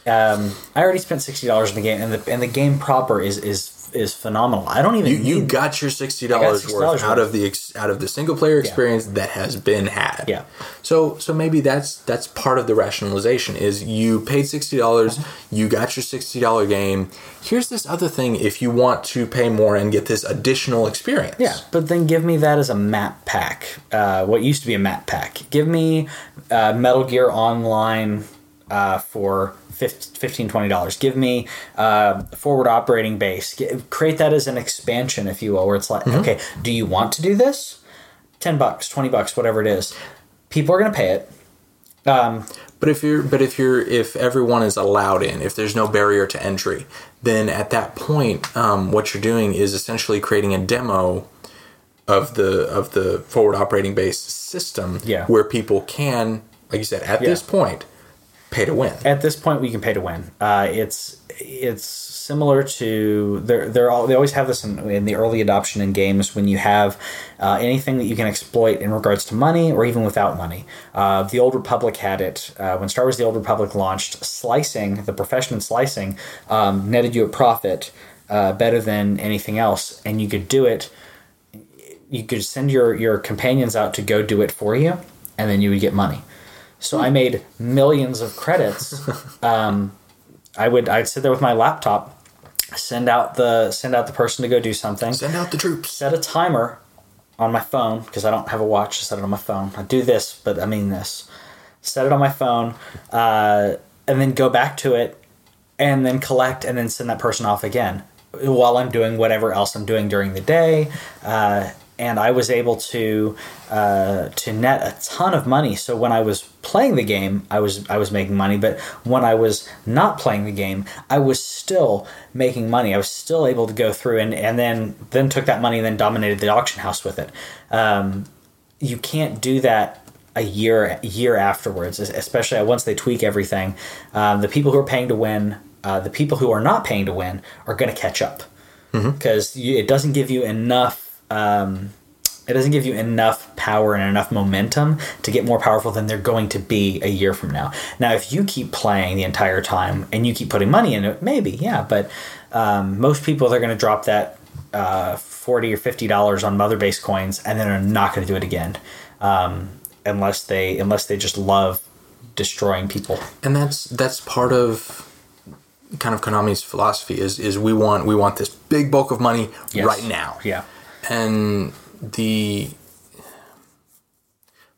Um, I already spent $60 in the game and the, and the game proper is, is, is phenomenal. I don't even You, you got your sixty dollars $60 worth out of the ex, out of the single player experience that has been had. Yeah. So so maybe that's that's part of the rationalization is you paid sixty dollars, you got your sixty dollar game. Here's this other thing if you want to pay more and get this additional experience. Yeah, but then give me that as a map pack. Uh, what used to be a map pack. Give me uh, Metal Gear Online uh, for $15, $20. Give me uh, forward operating base. G- create that as an expansion, if you will, where it's like, okay, do you want to do this? 10 bucks, 20 bucks, whatever it is. People are going to pay it. But if you're but if you're if everyone is allowed in, if there's no barrier to entry, then at that point, um, what you're doing is essentially creating a demo of the of the forward operating base system Yeah. where people can, like you said, at this point, pay to win. at this point we can pay to win. Uh, it's it's similar to they're they're all they always have this in, in the early adoption in games when you have uh, anything that you can exploit in regards to money or even without money. Uh, the Old Republic had it uh, when Star Wars: The Old Republic launched. Slicing the profession in slicing um, netted you a profit uh, better than anything else, and you could do it. You could send your your companions out to go do it for you, and then you would get money. So I made millions of credits. Um, I would I'd sit there with my laptop, send out the send out the person to go do something, Send out the troops. set a timer on my phone because I don't have a watch. I set it on my phone. I do this, but I mean this. Set it on my phone, uh, and then go back to it, and then collect, and then send that person off again while I'm doing whatever else I'm doing during the day. Uh, and I was able to uh, to net a ton of money. So when I was playing the game, I was I was making money. But when I was not playing the game, I was still making money. I was still able to go through and, and then then took that money and then dominated the auction house with it. Um, you can't do that a year year afterwards, especially once they tweak everything. Um, the people who are paying to win, uh, the people who are not paying to win, are going to catch up because it doesn't give you enough. Um, it doesn't give you enough power and enough momentum to get more powerful than they're going to be a year from now. Now, if you keep playing the entire time and you keep putting money in it, maybe, yeah, but um, most people they're going to drop that uh, forty or fifty dollars on mother base coins and then are not going to do it again, um, unless they unless they just love destroying people. and that's that's part of kind of Konami's philosophy is is we want we want this big bulk of money Yes. right now. Yeah. And the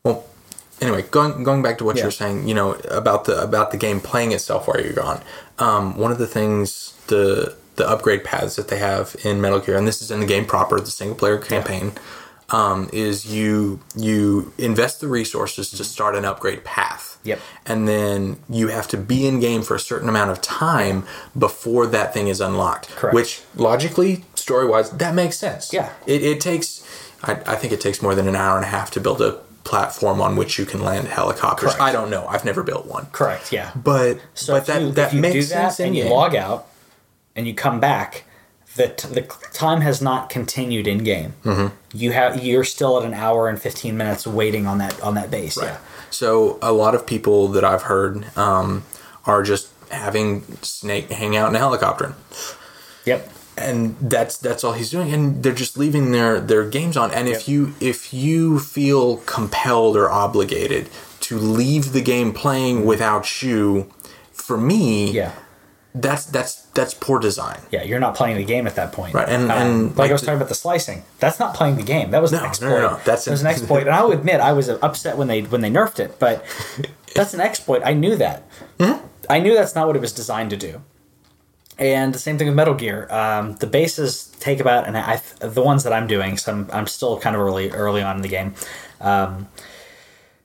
well anyway, going going back to what Yeah. you're saying, you know, about the about the game playing itself while you're gone. Um, one of the things the the upgrade paths that they have in Metal Gear, and this is in the game proper, the single player campaign. um, is you you invest the resources to start an upgrade path. Yep. And then you have to be in game for a certain amount of time before that thing is unlocked. Correct. Which logically, story wise, that makes sense. Yeah. It, it takes, I, I think it takes more than an hour and a half to build a platform on which you can land helicopters. Correct. I don't know. I've never built one. Correct. Yeah. But So but that you, that if you makes do that sense and you game. log out and you come back, the, t- the time has not continued in game. Mm-hmm. You have you're still at an hour and fifteen minutes waiting on that on that base. Yeah. So a lot of people that I've heard um, are just having Snake hang out in a helicopter, Yep. and that's that's all he's doing, and they're just leaving their their games on. And if you if you feel compelled or obligated to leave the game playing without you, for me, Yeah. That's that's that's poor design. Yeah, you're not playing the game at that point. Right, and- Um, and, like, like I was talking about the slicing, that's not playing the game. That was No, an exploit. no, no, no. that's that was an- an exploit, and I'll admit I was upset when they when they nerfed it, but that's an exploit. I knew that. Hmm? I knew that's not what it was designed to do. And the same thing with Metal Gear. Um, the bases take about, and I the ones that I'm doing, so I'm, I'm still kind of early early on in the game. Um,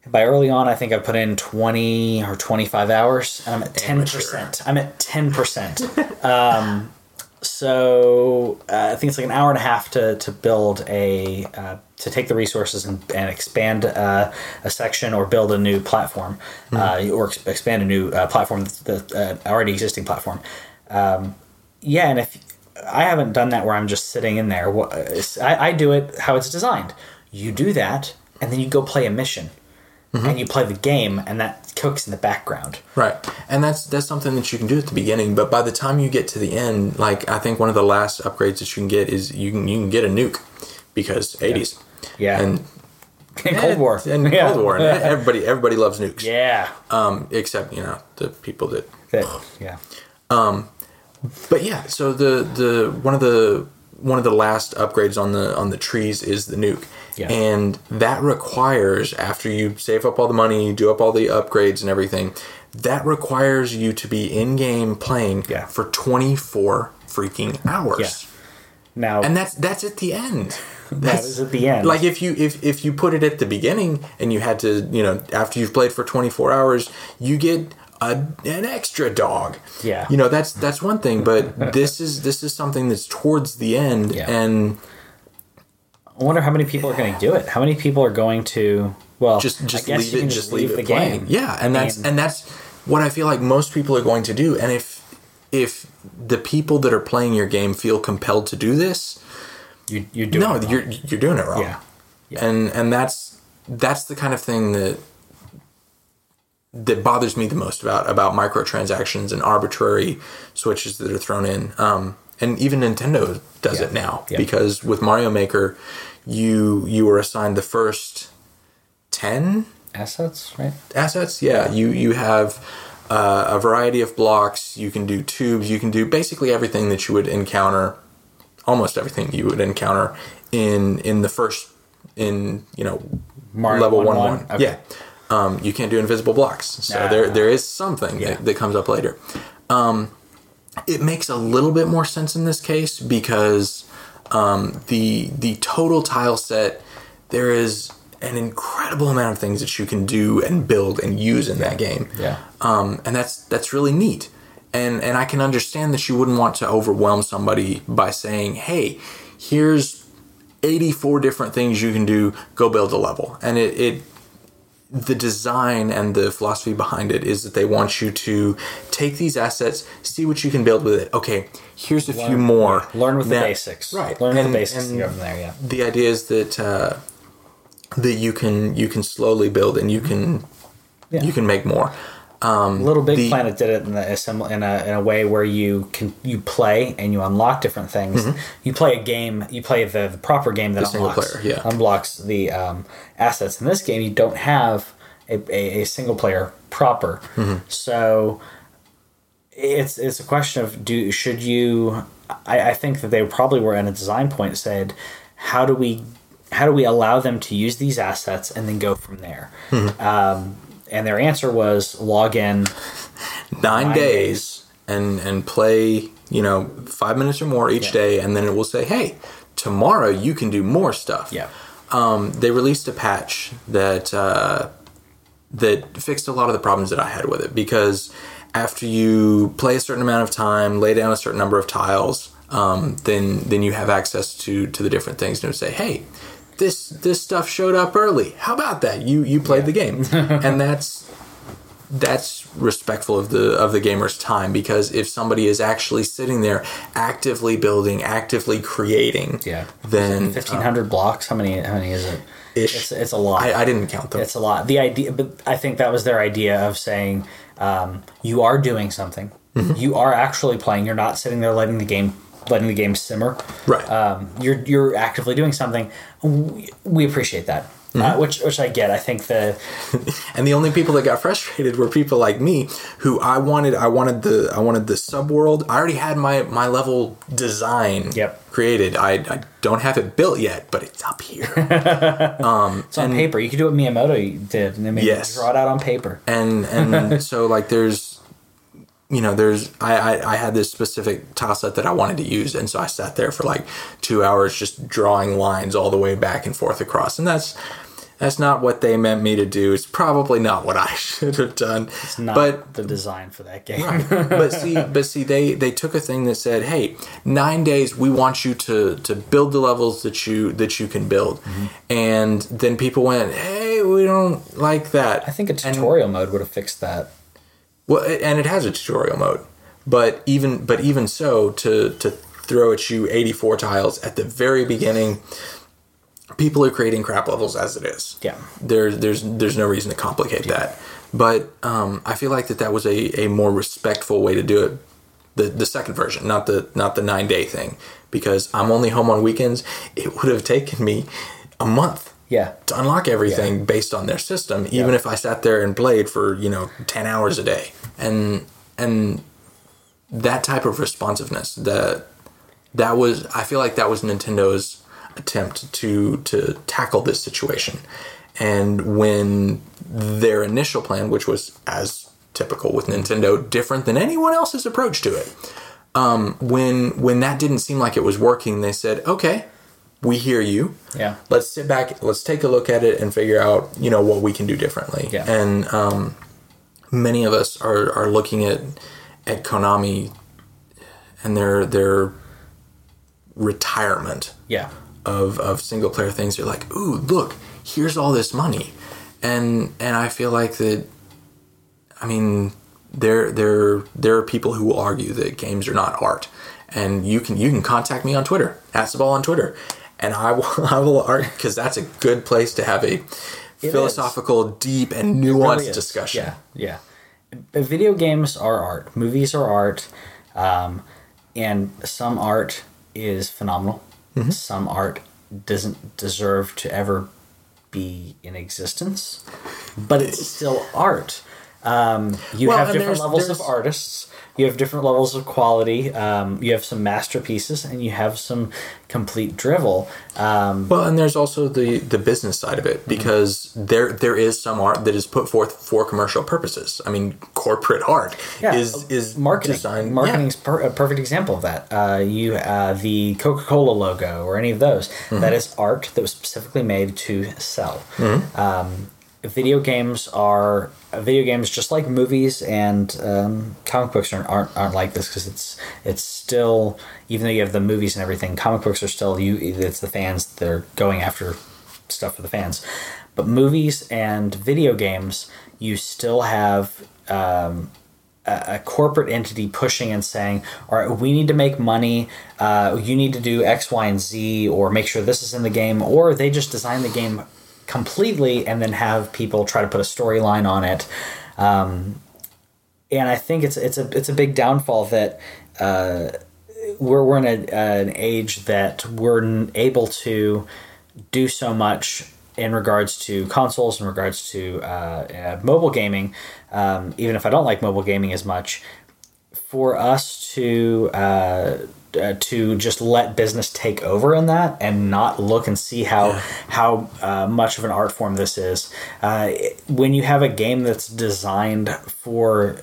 by early on, I think I put in 20 or 25 hours, and I'm at 10%. I'm at 10%. um, so uh, I think it's like an hour and a half to, to build a, uh, to take the resources and, and expand uh, a section or build a new platform, uh, or ex- expand a new uh, platform, the uh, already existing platform. Um, yeah, and if I haven't done that where I'm just sitting in there, I, I do it how it's designed. You do that, and then you go play a mission, and you play the game, and that cooks in the background. Right. And that's that's something that you can do at the beginning, but by the time you get to the end, like I think one of the last upgrades that you can get is you can you can get a nuke because 80s. Yeah. And In Cold War. and yeah. Cold War and everybody everybody loves nukes. Yeah. Um except, you know, the people that That, yeah. But yeah, so the the one of the one of the last upgrades on the on the trees is the nuke. Yeah. And that requires after you save up all the money, do up all the upgrades and everything, that requires you to be in game playing Yeah. for 24 freaking hours. Yeah. Now, And that's that's at the end. that That's at the end. like if you if if you put it at the beginning and you had to, you know, after you've played for 24 hours, you get a, an extra dog. Yeah. You know, that's that's one thing, but this is this is something that's towards the end Yeah. and I wonder how many people are going to do it. How many people are going to, well, just just leave it just leave, it playing. game. Yeah, and that's mean, and that's what I feel like most people are going to do. And if if the people that are playing your game feel compelled to do this, you, you're doing no, you're you're doing it wrong. Yeah. Yeah. And and that's that's the kind of thing that that bothers me the most about about microtransactions and arbitrary switches that are thrown in. Um, and even Nintendo does Yeah. it now Yeah. because with Mario Maker, you you were assigned the first ten assets, right? assets. Yeah, you you have uh, a variety of blocks. You can do tubes. You can do basically everything that you would encounter, almost everything you would encounter in in the first in you know Mario level 1-1? one one. Okay. Yeah, um, you can't do invisible blocks. So Ah. there there is something Yeah. that, that comes up later. Um, it makes a little bit more sense in this case because um, the the total tile set there is an incredible amount of things that you can do and build and use in that game. Yeah. Um, and that's that's really neat. And and I can understand that you wouldn't want to overwhelm somebody by saying, "Hey, here's 84 different things you can do. Go build a level." And it, it the design and the philosophy behind it is that they want you to take these assets, see what you can build with it. Okay, here's a few more. Learn with Now- the basics. Right. Learn And- the basics and from there, yeah. the idea is that uh, that you can you can slowly build and you can Yeah. you can make more. Um, Little Big the- Planet did it in, the, in, a, in a way where you can you play and you unlock different things. You play a game, you play the, the proper game that Mm-hmm. unlocks, player, yeah. unlocks the um, assets. In this game, you don't have a, a, a single player proper. Mm-hmm. So it's it's a question of do should you? I, I think that they probably were at a design point said, how do we how do we allow them to use these assets and then go from there? Mm-hmm. Um, and their answer was log in nine, Nine days, and and play you know five minutes or more each Yeah. day, and then it will say, hey, tomorrow you can do more stuff. Yeah. um, they released a patch that uh, that fixed a lot of the problems that I had with it because after you play a certain amount of time, lay down a certain number of tiles, um, then then you have access to to the different things and it would say, hey. This this stuff showed up early. How about that? You you played the game, and that's that's respectful of the of the gamer's time because if somebody is actually sitting there actively building actively creating Yeah. then Fifteen hundred blocks. How many? How many is it? Ish. It's, it's a lot. I, I didn't count them It's a lot. The idea, but I think that was their idea of saying um, you are doing something. Mm-hmm. You are actually playing. You're not sitting there letting the game letting the game simmer. right Um, you're you're actively doing something. We, we appreciate that, Mm-hmm. uh, which which I get. I think the and the only people that got frustrated were people like me who I wanted I wanted the I wanted the subworld I already had my my level design Yep. created I, I don't have it built yet but it's up here um, it's on paper. You could do what Miyamoto did, and then maybe Yes. draw it out on paper. and and so like there's you know there's I, I i had this specific tile set that i wanted to use and so i sat there for like two hours just drawing lines all the way back and forth across and that's that's not what they meant me to do it's probably not what i should have done It's not but the design for that game. but see but see they they took a thing that said hey nine days we want you to to build the levels that you that you can build Mm-hmm. and then people went hey we don't like that I think a tutorial mode would have fixed that. Well, and it has a tutorial mode, but even but even so, to to throw at you eighty four tiles at the very beginning, people are creating crap levels as it is. Yeah. there's there's there's no reason to complicate that. But um, I feel like that that was a, a more respectful way to do it. The the second version, not the not the nine day thing, because I'm only home on weekends. It would have taken me a month Yeah. to unlock everything based on their system, even Yeah. if I sat there and played for you know ten hours a day, and and that type of responsiveness that that was I feel like that was Nintendo's attempt to to tackle this situation, and when their initial plan, which was as typical with Nintendo, different than anyone else's approach to it. Um, when when that didn't seem like it was working, they said, "Okay, we hear you Yeah. let's sit back let's take a look at it and figure out you know what we can do differently Yeah. and um, many of us are, are looking at at konami and their their retirement Yeah. of, of single player things you're like ooh look here's all this money and and i feel like that i mean there there there are people who argue that games are not art and you can you can contact me on twitter ask the ball on twitter and i will i will art because that's a good place to have a philosophical deep and nuanced really discussion Yeah, yeah. But Video games are art. Movies are art, um, and some art is phenomenal. Mm-hmm. Some art doesn't deserve to ever be in existence, but it's still art. Um, you Well, have different there's- levels of artists. You have different levels of quality. Um, you have some masterpieces, and you have some complete drivel. Um, Well, and there's also the the business side of Mm-hmm. it because there there is some art that is put forth for commercial purposes. I mean, corporate art Yeah, is is marketing. designed. Marketing's per, a perfect example of that. Uh, you uh, the Coca Cola logo or any of those Mm-hmm. that is art that was specifically made to sell. Um, video games are uh, video games just like movies and um, comic books aren't, aren't aren't like this because it's it's still even though you have the movies and everything, comic books are still you. It's the fans that are going after stuff for the fans. But movies and video games, you still have um, a, a corporate entity pushing and saying, "All right, we need to make money. Uh, you need to do X, Y, and Z, or make sure this is in the game." Or they just design the game completely and then have people try to put a storyline on it. Um, and I think it's it's a it's a big downfall that uh, we're we're in a, an age that we're able to do so much in regards to consoles, in regards to uh, uh, mobile gaming. Um, even if I don't like mobile gaming as much, for us to uh, uh, to just let business take over in that and not look and see how how uh, much of an art form this is. Uh, when you have a game that's designed for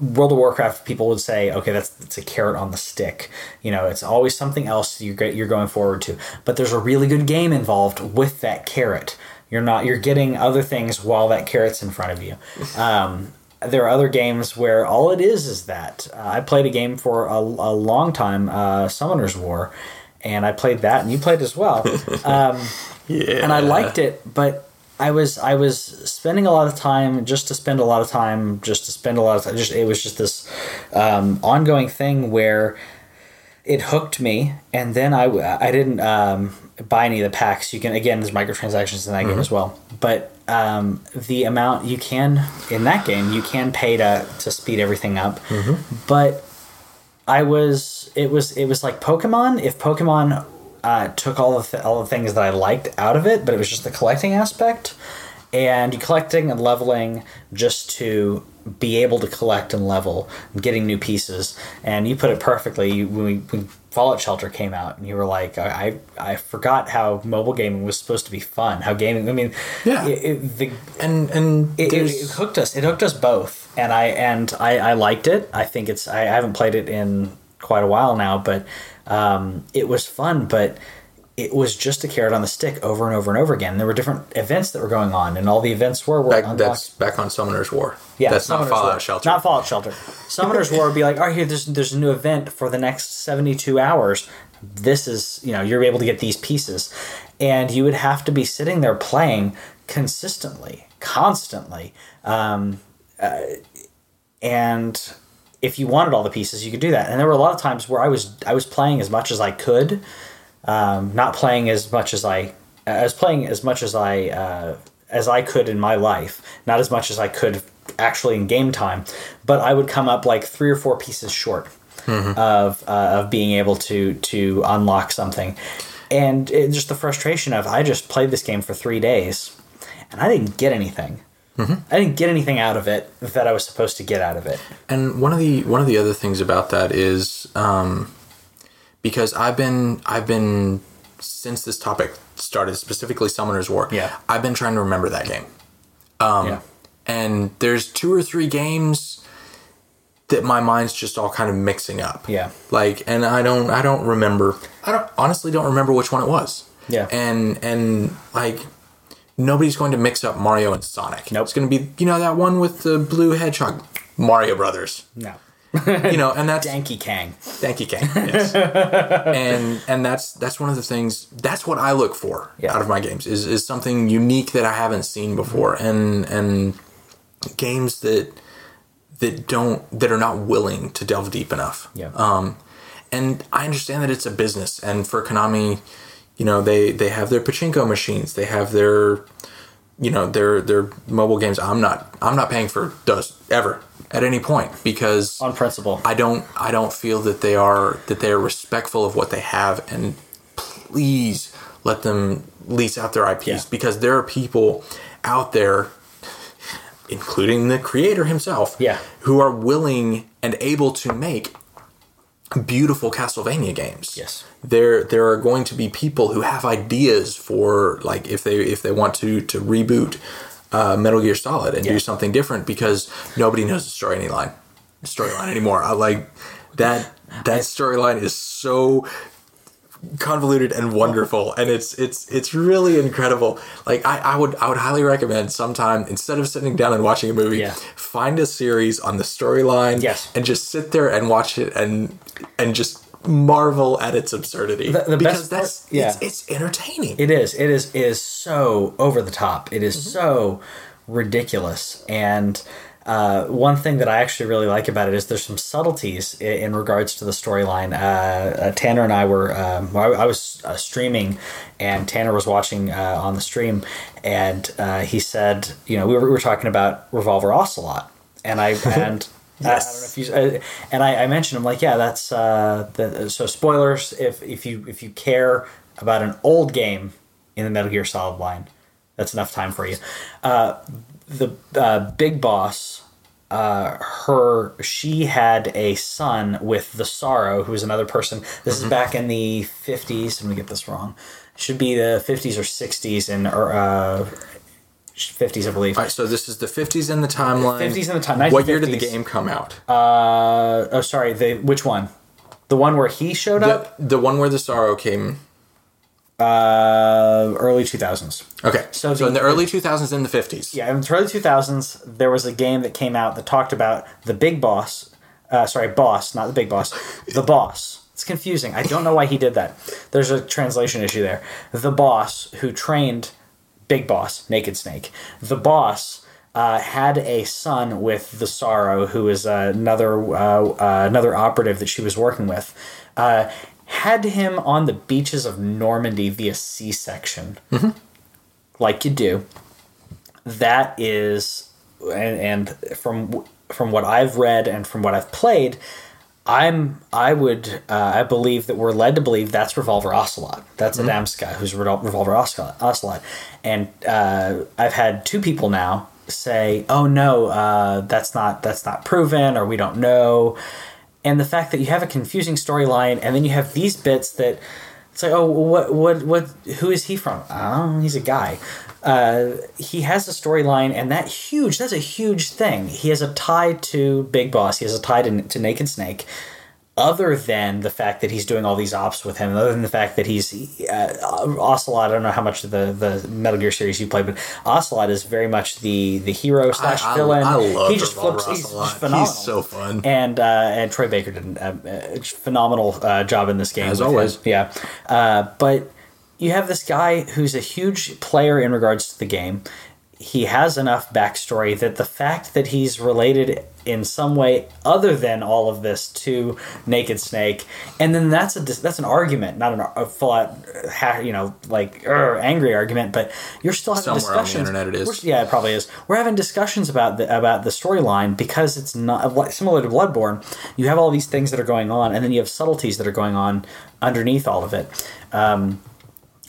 World of Warcraft, people would say, okay, that's it's a carrot on the stick. You know, it's always something else you're you're going forward to. But there's a really good game involved with that carrot. You're not you're getting other things while that carrot's in front of you. Um, there are other games where all it is is that uh, I played a game for a, a long time, uh, Summoner's War, and I played that, and you played as well. Um, Yeah. and I liked it, but I was I was spending a lot of time just to spend a lot of time, just to spend a lot of time. Just it was just this um, ongoing thing where it hooked me, and then I I didn't um, buy any of the packs. You can again, there's microtransactions in that game as well, but um, the amount you can in that game, you can pay to to speed everything up, but I was it was it was like Pokemon. If Pokemon uh, took all the th- all the things that I liked out of it, but it was just the collecting aspect, and you collecting and leveling just to be able to collect and level, and getting new pieces. And you put it perfectly You- when, we, when Fallout Shelter came out, and you were like, I I I forgot how mobile gaming was supposed to be fun. How gaming, I mean, Yeah. it, it, the and and it, it, hooked us. It hooked us both, and I and I, I liked it. I think it's. I haven't played it in quite a while now, but um, it was fun. But it was just a carrot on the stick over and over and over again. There were different events that were going on, and all the events were were back, unlocked. that's back on Summoner's War. Yeah, that's not Fallout War. Shelter. Not Fallout Shelter. Summoner's War would be like, all right, here, there's there's a new event for the next seventy two hours. This is you know you're able to get these pieces, and you would have to be sitting there playing consistently, constantly, um, uh, and if you wanted all the pieces, you could do that. And there were a lot of times where I was I was playing as much as I could, um, not playing as much as I was playing as much as I uh, as I could in my life, not as much as I could actually in game time, but I would come up like three or four pieces short of uh, of being able to to unlock something, and it, just the frustration of I just played this game for three days, and I didn't get anything. I didn't get anything out of it that I was supposed to get out of it. And one of the one of the other things about that is um, because I've been I've been since this topic started specifically Summoner's War. Yeah. I've been trying to remember that game. Um, yeah. And there's two or three games that my mind's just all kind of mixing up. Yeah. Like, and I don't I don't remember. I don't honestly don't remember which one it was. Yeah. And and like. Nobody's going to mix up Mario and Sonic. Nope. It's going to be, you know, that one with the blue hedgehog. Mario Brothers No. you know, and that's Danky Kang. thank you, King. Yes. and and that's that's one of the things. That's what I look for Yeah. out of my games is is something unique that I haven't seen before, and and games that that don't that are not willing to delve deep enough. Yeah. Um, and I understand that it's a business, and for Konami, you know, they they have their pachinko machines, they have their you know their their mobile games. I'm not I'm not paying for those ever at any point because On principle. I don't I don't feel that they are that they are respectful of what they have and please let them lease out their IPs Yeah. because there are people out there including the creator himself Yeah. who are willing and able to make beautiful Castlevania games. Yes. There there are going to be people who have ideas for like if they if they want to to reboot uh, Metal Gear Solid and Yeah. do something different because nobody knows the story line storyline anymore. I like that that storyline is so convoluted and wonderful and it's it's it's really incredible like I, I would i would highly recommend sometime instead of sitting down and watching a movie Yeah. find a series on the storyline Yes. and just sit there and watch it and and just marvel at its absurdity The- the because best part- that's yeah. it's, it's entertaining It is. It is. It is so over the top. It is so ridiculous. And uh, one thing that I actually really like about it is there's some subtleties in, in regards to the storyline. Uh, uh, Tanner and I were. Um, I, I was uh, streaming, and Tanner was watching uh, on the stream, and uh, he said, you know, we were, we were talking about Revolver Ocelot, and I and. I- I, don't know if you uh, and I, I mentioned I'm like yeah that's uh the, so spoilers if if you if you care about an old game in the Metal Gear Solid line that's enough time for you. Uh the uh, big boss uh her she had a son with the sorrow who's another person. This is back in the 50s let me get this wrong. Should be the 50s or 60s and or uh 50s, I believe. All right, so this is the 50s in the timeline. 50s in the time- What year did the game come out? Uh, oh, sorry. The which one? The one where he showed up. the, the one where the sorrow came. Uh, early 2000s. Okay, So so, the- in the early 2000s and the 50s. Yeah, in the early 2000s, there was a game that came out that talked about the big boss. Uh, sorry, boss, not the big boss. The boss. It's confusing. I don't know why he did that. There's a translation issue there. The boss who trained Big Boss, Naked Snake. The boss uh, had a son with the Sorrow, who is uh, another uh, uh, another operative that she was working with. Uh, had him on the beaches of Normandy via C-section, like you do that is and, and from from what I've read and from what I've played, I'm I would uh, I believe that we're led to believe that's Revolver Ocelot. That's Adamska, who's Revolver Ocelot. Ocelot. And uh, I've had two people now say, "Oh no, uh, that's not that's not proven, or we don't know." And the fact that you have a confusing storyline, and then you have these bits that it's like, oh, what, what, what? Who is he from? Oh, he's a guy. Uh, he has a storyline, and that huge. That's a huge thing. He has a tie to Big Boss. He has a tie to, to Naked Snake. Other than the fact that he's doing all these ops with him, other than the fact that he's uh, Ocelot, I don't know how much of the, the Metal Gear series you played, but Ocelot is very much the the hero slash villain. I love he just flips. He's just phenomenal. He's so fun. And uh, and Troy Baker did a, a phenomenal uh, job in this game. As always. him. Yeah. Uh, but you have this guy who's a huge player in regards to the game. He has enough backstory that the fact that he's related in some way other than all of this to Naked Snake, and then that's a that's an argument, not an, a full out, you know, like er, angry argument, but you're still having Somewhere on the discussions. internet it is. We're- yeah, it probably is. We're having discussions about the about the storyline because it's not similar to Bloodborne. You have all these things that are going on, and then you have subtleties that are going on underneath all of it. Um,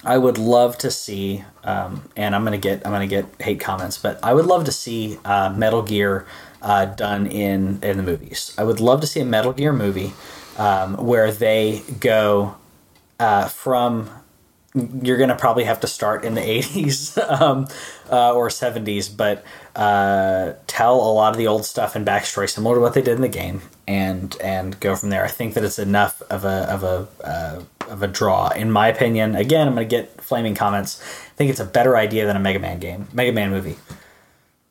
I would love to see, um, and I'm gonna get I'm gonna get hate comments, but I would love to see uh, Metal Gear uh, done in in the movies. I would love to see a Metal Gear movie um, where they go uh, from you're to probably have to start in the 80s um, uh, or 70s, but uh, tell a lot of the old stuff and backstory similar to what they did in the game, and and go from there. I think that it's enough of a of a uh, of a draw, in my opinion. Again, I'm going to get flaming comments. I think it's a better idea than a Mega Man game, Mega Man movie.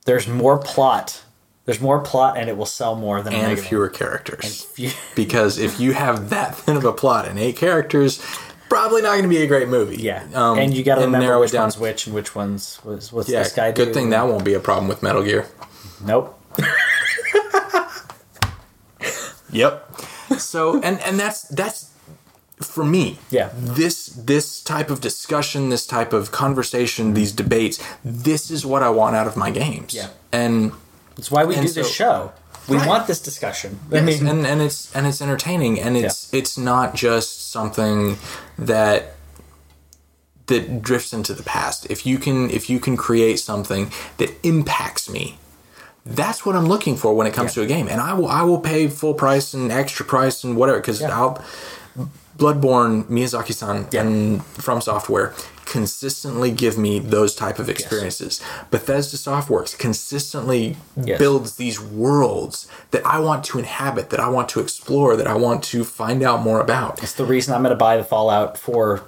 There's more plot. There's more plot, and it will sell more than a and fewer characters. Man. because if you have that thin of a plot and eight characters, probably not going to be a great movie. Yeah, Um, and you got to remember narrow which it down. one's which and which one's was what's Yeah, this guy good do? thing that won't be a problem with Metal Gear. Nope. Yep. So and and that's that's for me. Yeah. This this type of discussion, this type of conversation, these debates, this is what I want out of my games. Yeah. And it's why we do this show. We Right. want this discussion. I Yes, mean, and and it's and it's entertaining and it's it's not just something that that drifts into the past. If you can if you can create something that impacts me, that's what I'm looking for when it comes Yeah. to a game. And I will I will pay full price and extra price and whatever because Yeah. I'll Bloodborne, Miyazaki-san, Yeah. and From Software consistently give me those type of experiences. Bethesda Softworks consistently Yes. builds these worlds that I want to inhabit, that I want to explore, that I want to find out more about. it's the reason I'm going to buy the Fallout 4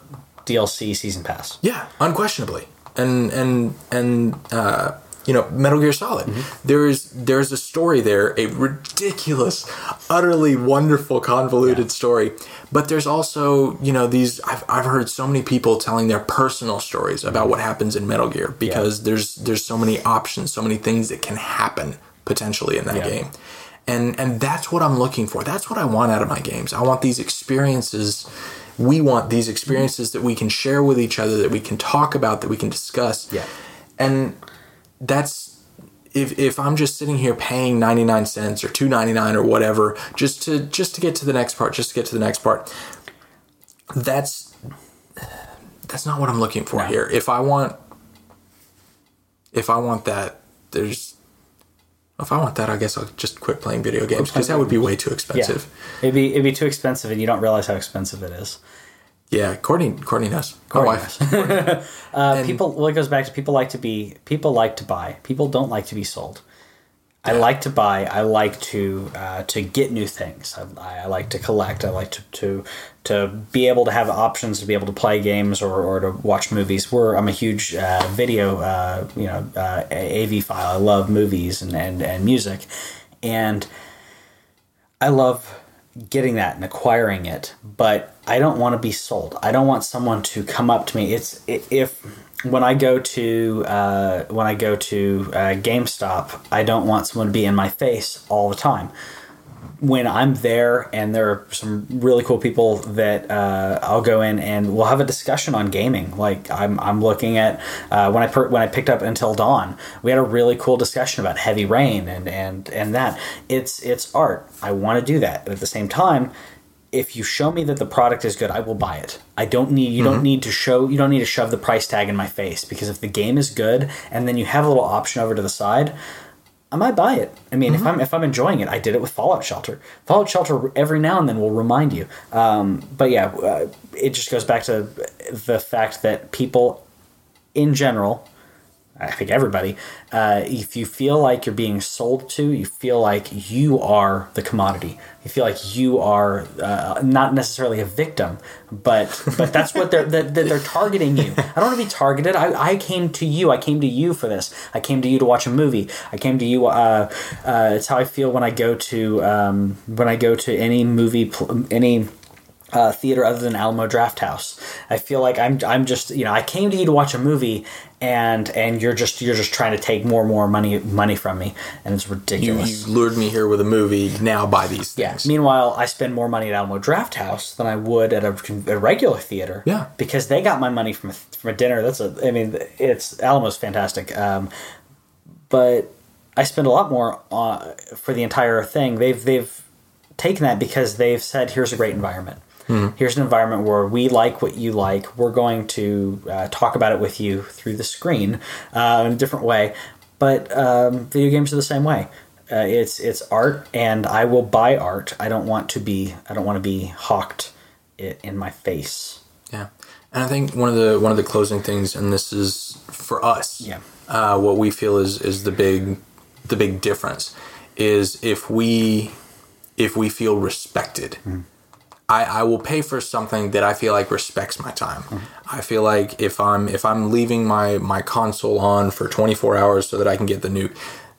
DLC season pass. Yeah, unquestionably. And and and uh, you know, Metal Gear Solid. Mm-hmm. There is there's a story there, a ridiculous, utterly wonderful, convoluted story. But there's also, you know, these I've I've heard so many people telling their personal stories about what happens in Metal Gear because there's there's so many options, so many things that can happen potentially in that Yeah. game. And and that's what I'm looking for. That's what I want out of my games. I want these experiences we want these experiences that we can share with each other, that we can talk about, that we can discuss. Yeah. And that's if if I'm just sitting here paying 99 cents or 2.99 or whatever just to just to get to the next part, just to get to the next part. That's that's not what I'm looking for No. here. If I want if I want that, there's if I want that, I guess I'll just quit playing video games because that would be way too Yeah. expensive. It'd be, it'd be too expensive, and you don't realize how expensive it is. Yeah, Courtney. Courtney. My Courtney wife. Uh, people. Well, it goes back to people like to be. People like to buy. People don't like to be sold. I like to buy. I like to uh, to get new things. I, I like to collect. I like to, to to be able to have options to be able to play games or, or to watch movies. We're I'm a huge uh, video uh, you know uh, AV file. I love movies and, and, and music, and I love getting that and acquiring it. But I don't want to be sold. I don't want someone to come up to me. It's if when I go to uh, when I go to uh, GameStop, I don't want someone to be in my face all the time. When I'm there and there are some really cool people that uh, I'll go in and we'll have a discussion on gaming. Like I'm, I'm looking at uh, when I per- when I picked up Until Dawn, we had a really cool discussion about Heavy Rain and and and that it's it's art. I want to do that, but at the same time, if you show me that the product is good, I will buy it. I don't need you don't need to show you don't need to shove the price tag in my face because if the game is good and then you have a little option over to the side, I might buy it. I mean, if I'm if I'm enjoying it, I did it with Fallout Shelter. Fallout Shelter every now and then will remind you. Um, but yeah, uh, it just goes back to the fact that people, in general, I think everybody, uh, if you feel like you're being sold to, you feel like you are the commodity. You feel like you are uh, not necessarily a victim, but but that's what they're that, that they're targeting you. I don't want to be targeted. I, I came to you. I came to you for this. I came to you to watch a movie. I came to you. Uh, uh, it's how I feel when I go to um, when I go to any movie, any uh, theater other than Alamo Drafthouse. I feel like I'm I'm just you know I came to you to watch a movie and and you're just you're just trying to take more and more money money from me and it's ridiculous. you lured me here with a movie. Now buy these yeah. Meanwhile, I spend more money at Alamo Drafthouse than I would at a, a regular theater. Yeah. Because they got my money from a, from a dinner. That's a. I mean, it's Alamo's fantastic. Um, but I spend a lot more uh, for the entire thing. They've they've taken that because they've said, "Here's a great environment. Here's an environment where we like what you like. We're going to uh, talk about it with you through the screen uh, in a different way." But um, video games are the same way. Uh, it's it's art, and I will buy art. I don't want to be I don't want to be hawked it in my face. Yeah, and I think one of the one of the closing things, and this is for us. Yeah. Uh, what we feel is is the big the big difference is if we if we feel respected. I, I will pay for something that I feel like respects my time. I feel like if I'm if I'm leaving my my console on for 24 hours so that I can get the new,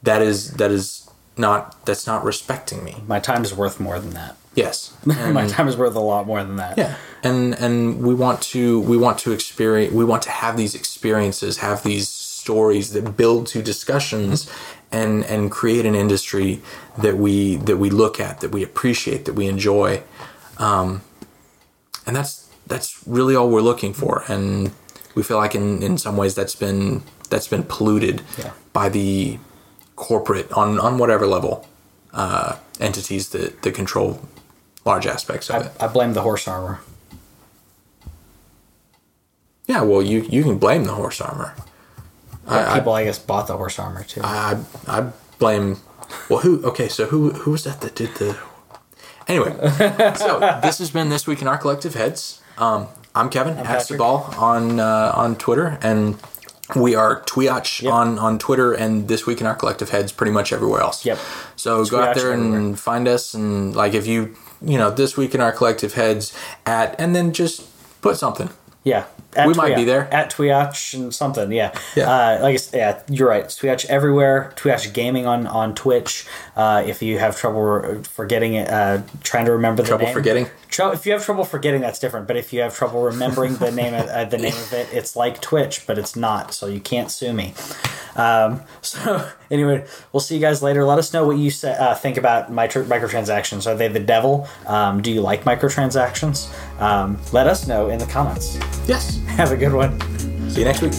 that is that is not that's not respecting me. My time is worth more than that. Yes. my time is worth a lot more than that. Yeah, and and we want to we want to experience we want to have these experiences, have these stories that build to discussions, and and create an industry that we that we look at, that we appreciate, that we enjoy, um, and that's that's really all we're looking for. And we feel like in in some ways that's been that's been polluted Yeah. by the corporate on on whatever level uh, entities that that control large aspects of it. I, I blame the horse armor. Yeah, well, you you can blame the horse armor. I, People, I, guess, bought the horse armor too. I I I blame. Well, who? Okay, so who who was that that did the? Anyway, so this has been this week in our collective heads. Um, I'm Kevin at Patrick. Stabal on uh, on Twitter, and we are TWIOCH Yep. on on Twitter, and this week in our collective heads, pretty much everywhere else. Yep. So go out there and everywhere. find us, and like if you you know this week in our collective heads at, and then just put something. yeah, We might be there. at Twitch and something. Yeah, Yeah. Uh, like I s- yeah, you're right. Twitch everywhere. TWIOCH Gaming on on Twitch. Uh, if you have trouble forgetting it, uh, trying to remember the Trouble name. forgetting? Trou- if you have trouble forgetting, that's different. But if you have trouble remembering the name of uh, the name of it, it's like Twitch, but it's not. So you can't sue me. Um, so anyway, we'll see you guys later. Let us know what you say, uh, think about micro- microtransactions. Are they the devil? Um, do you like microtransactions? Um, let us know in the comments. Yes. Have a good one. See you next week.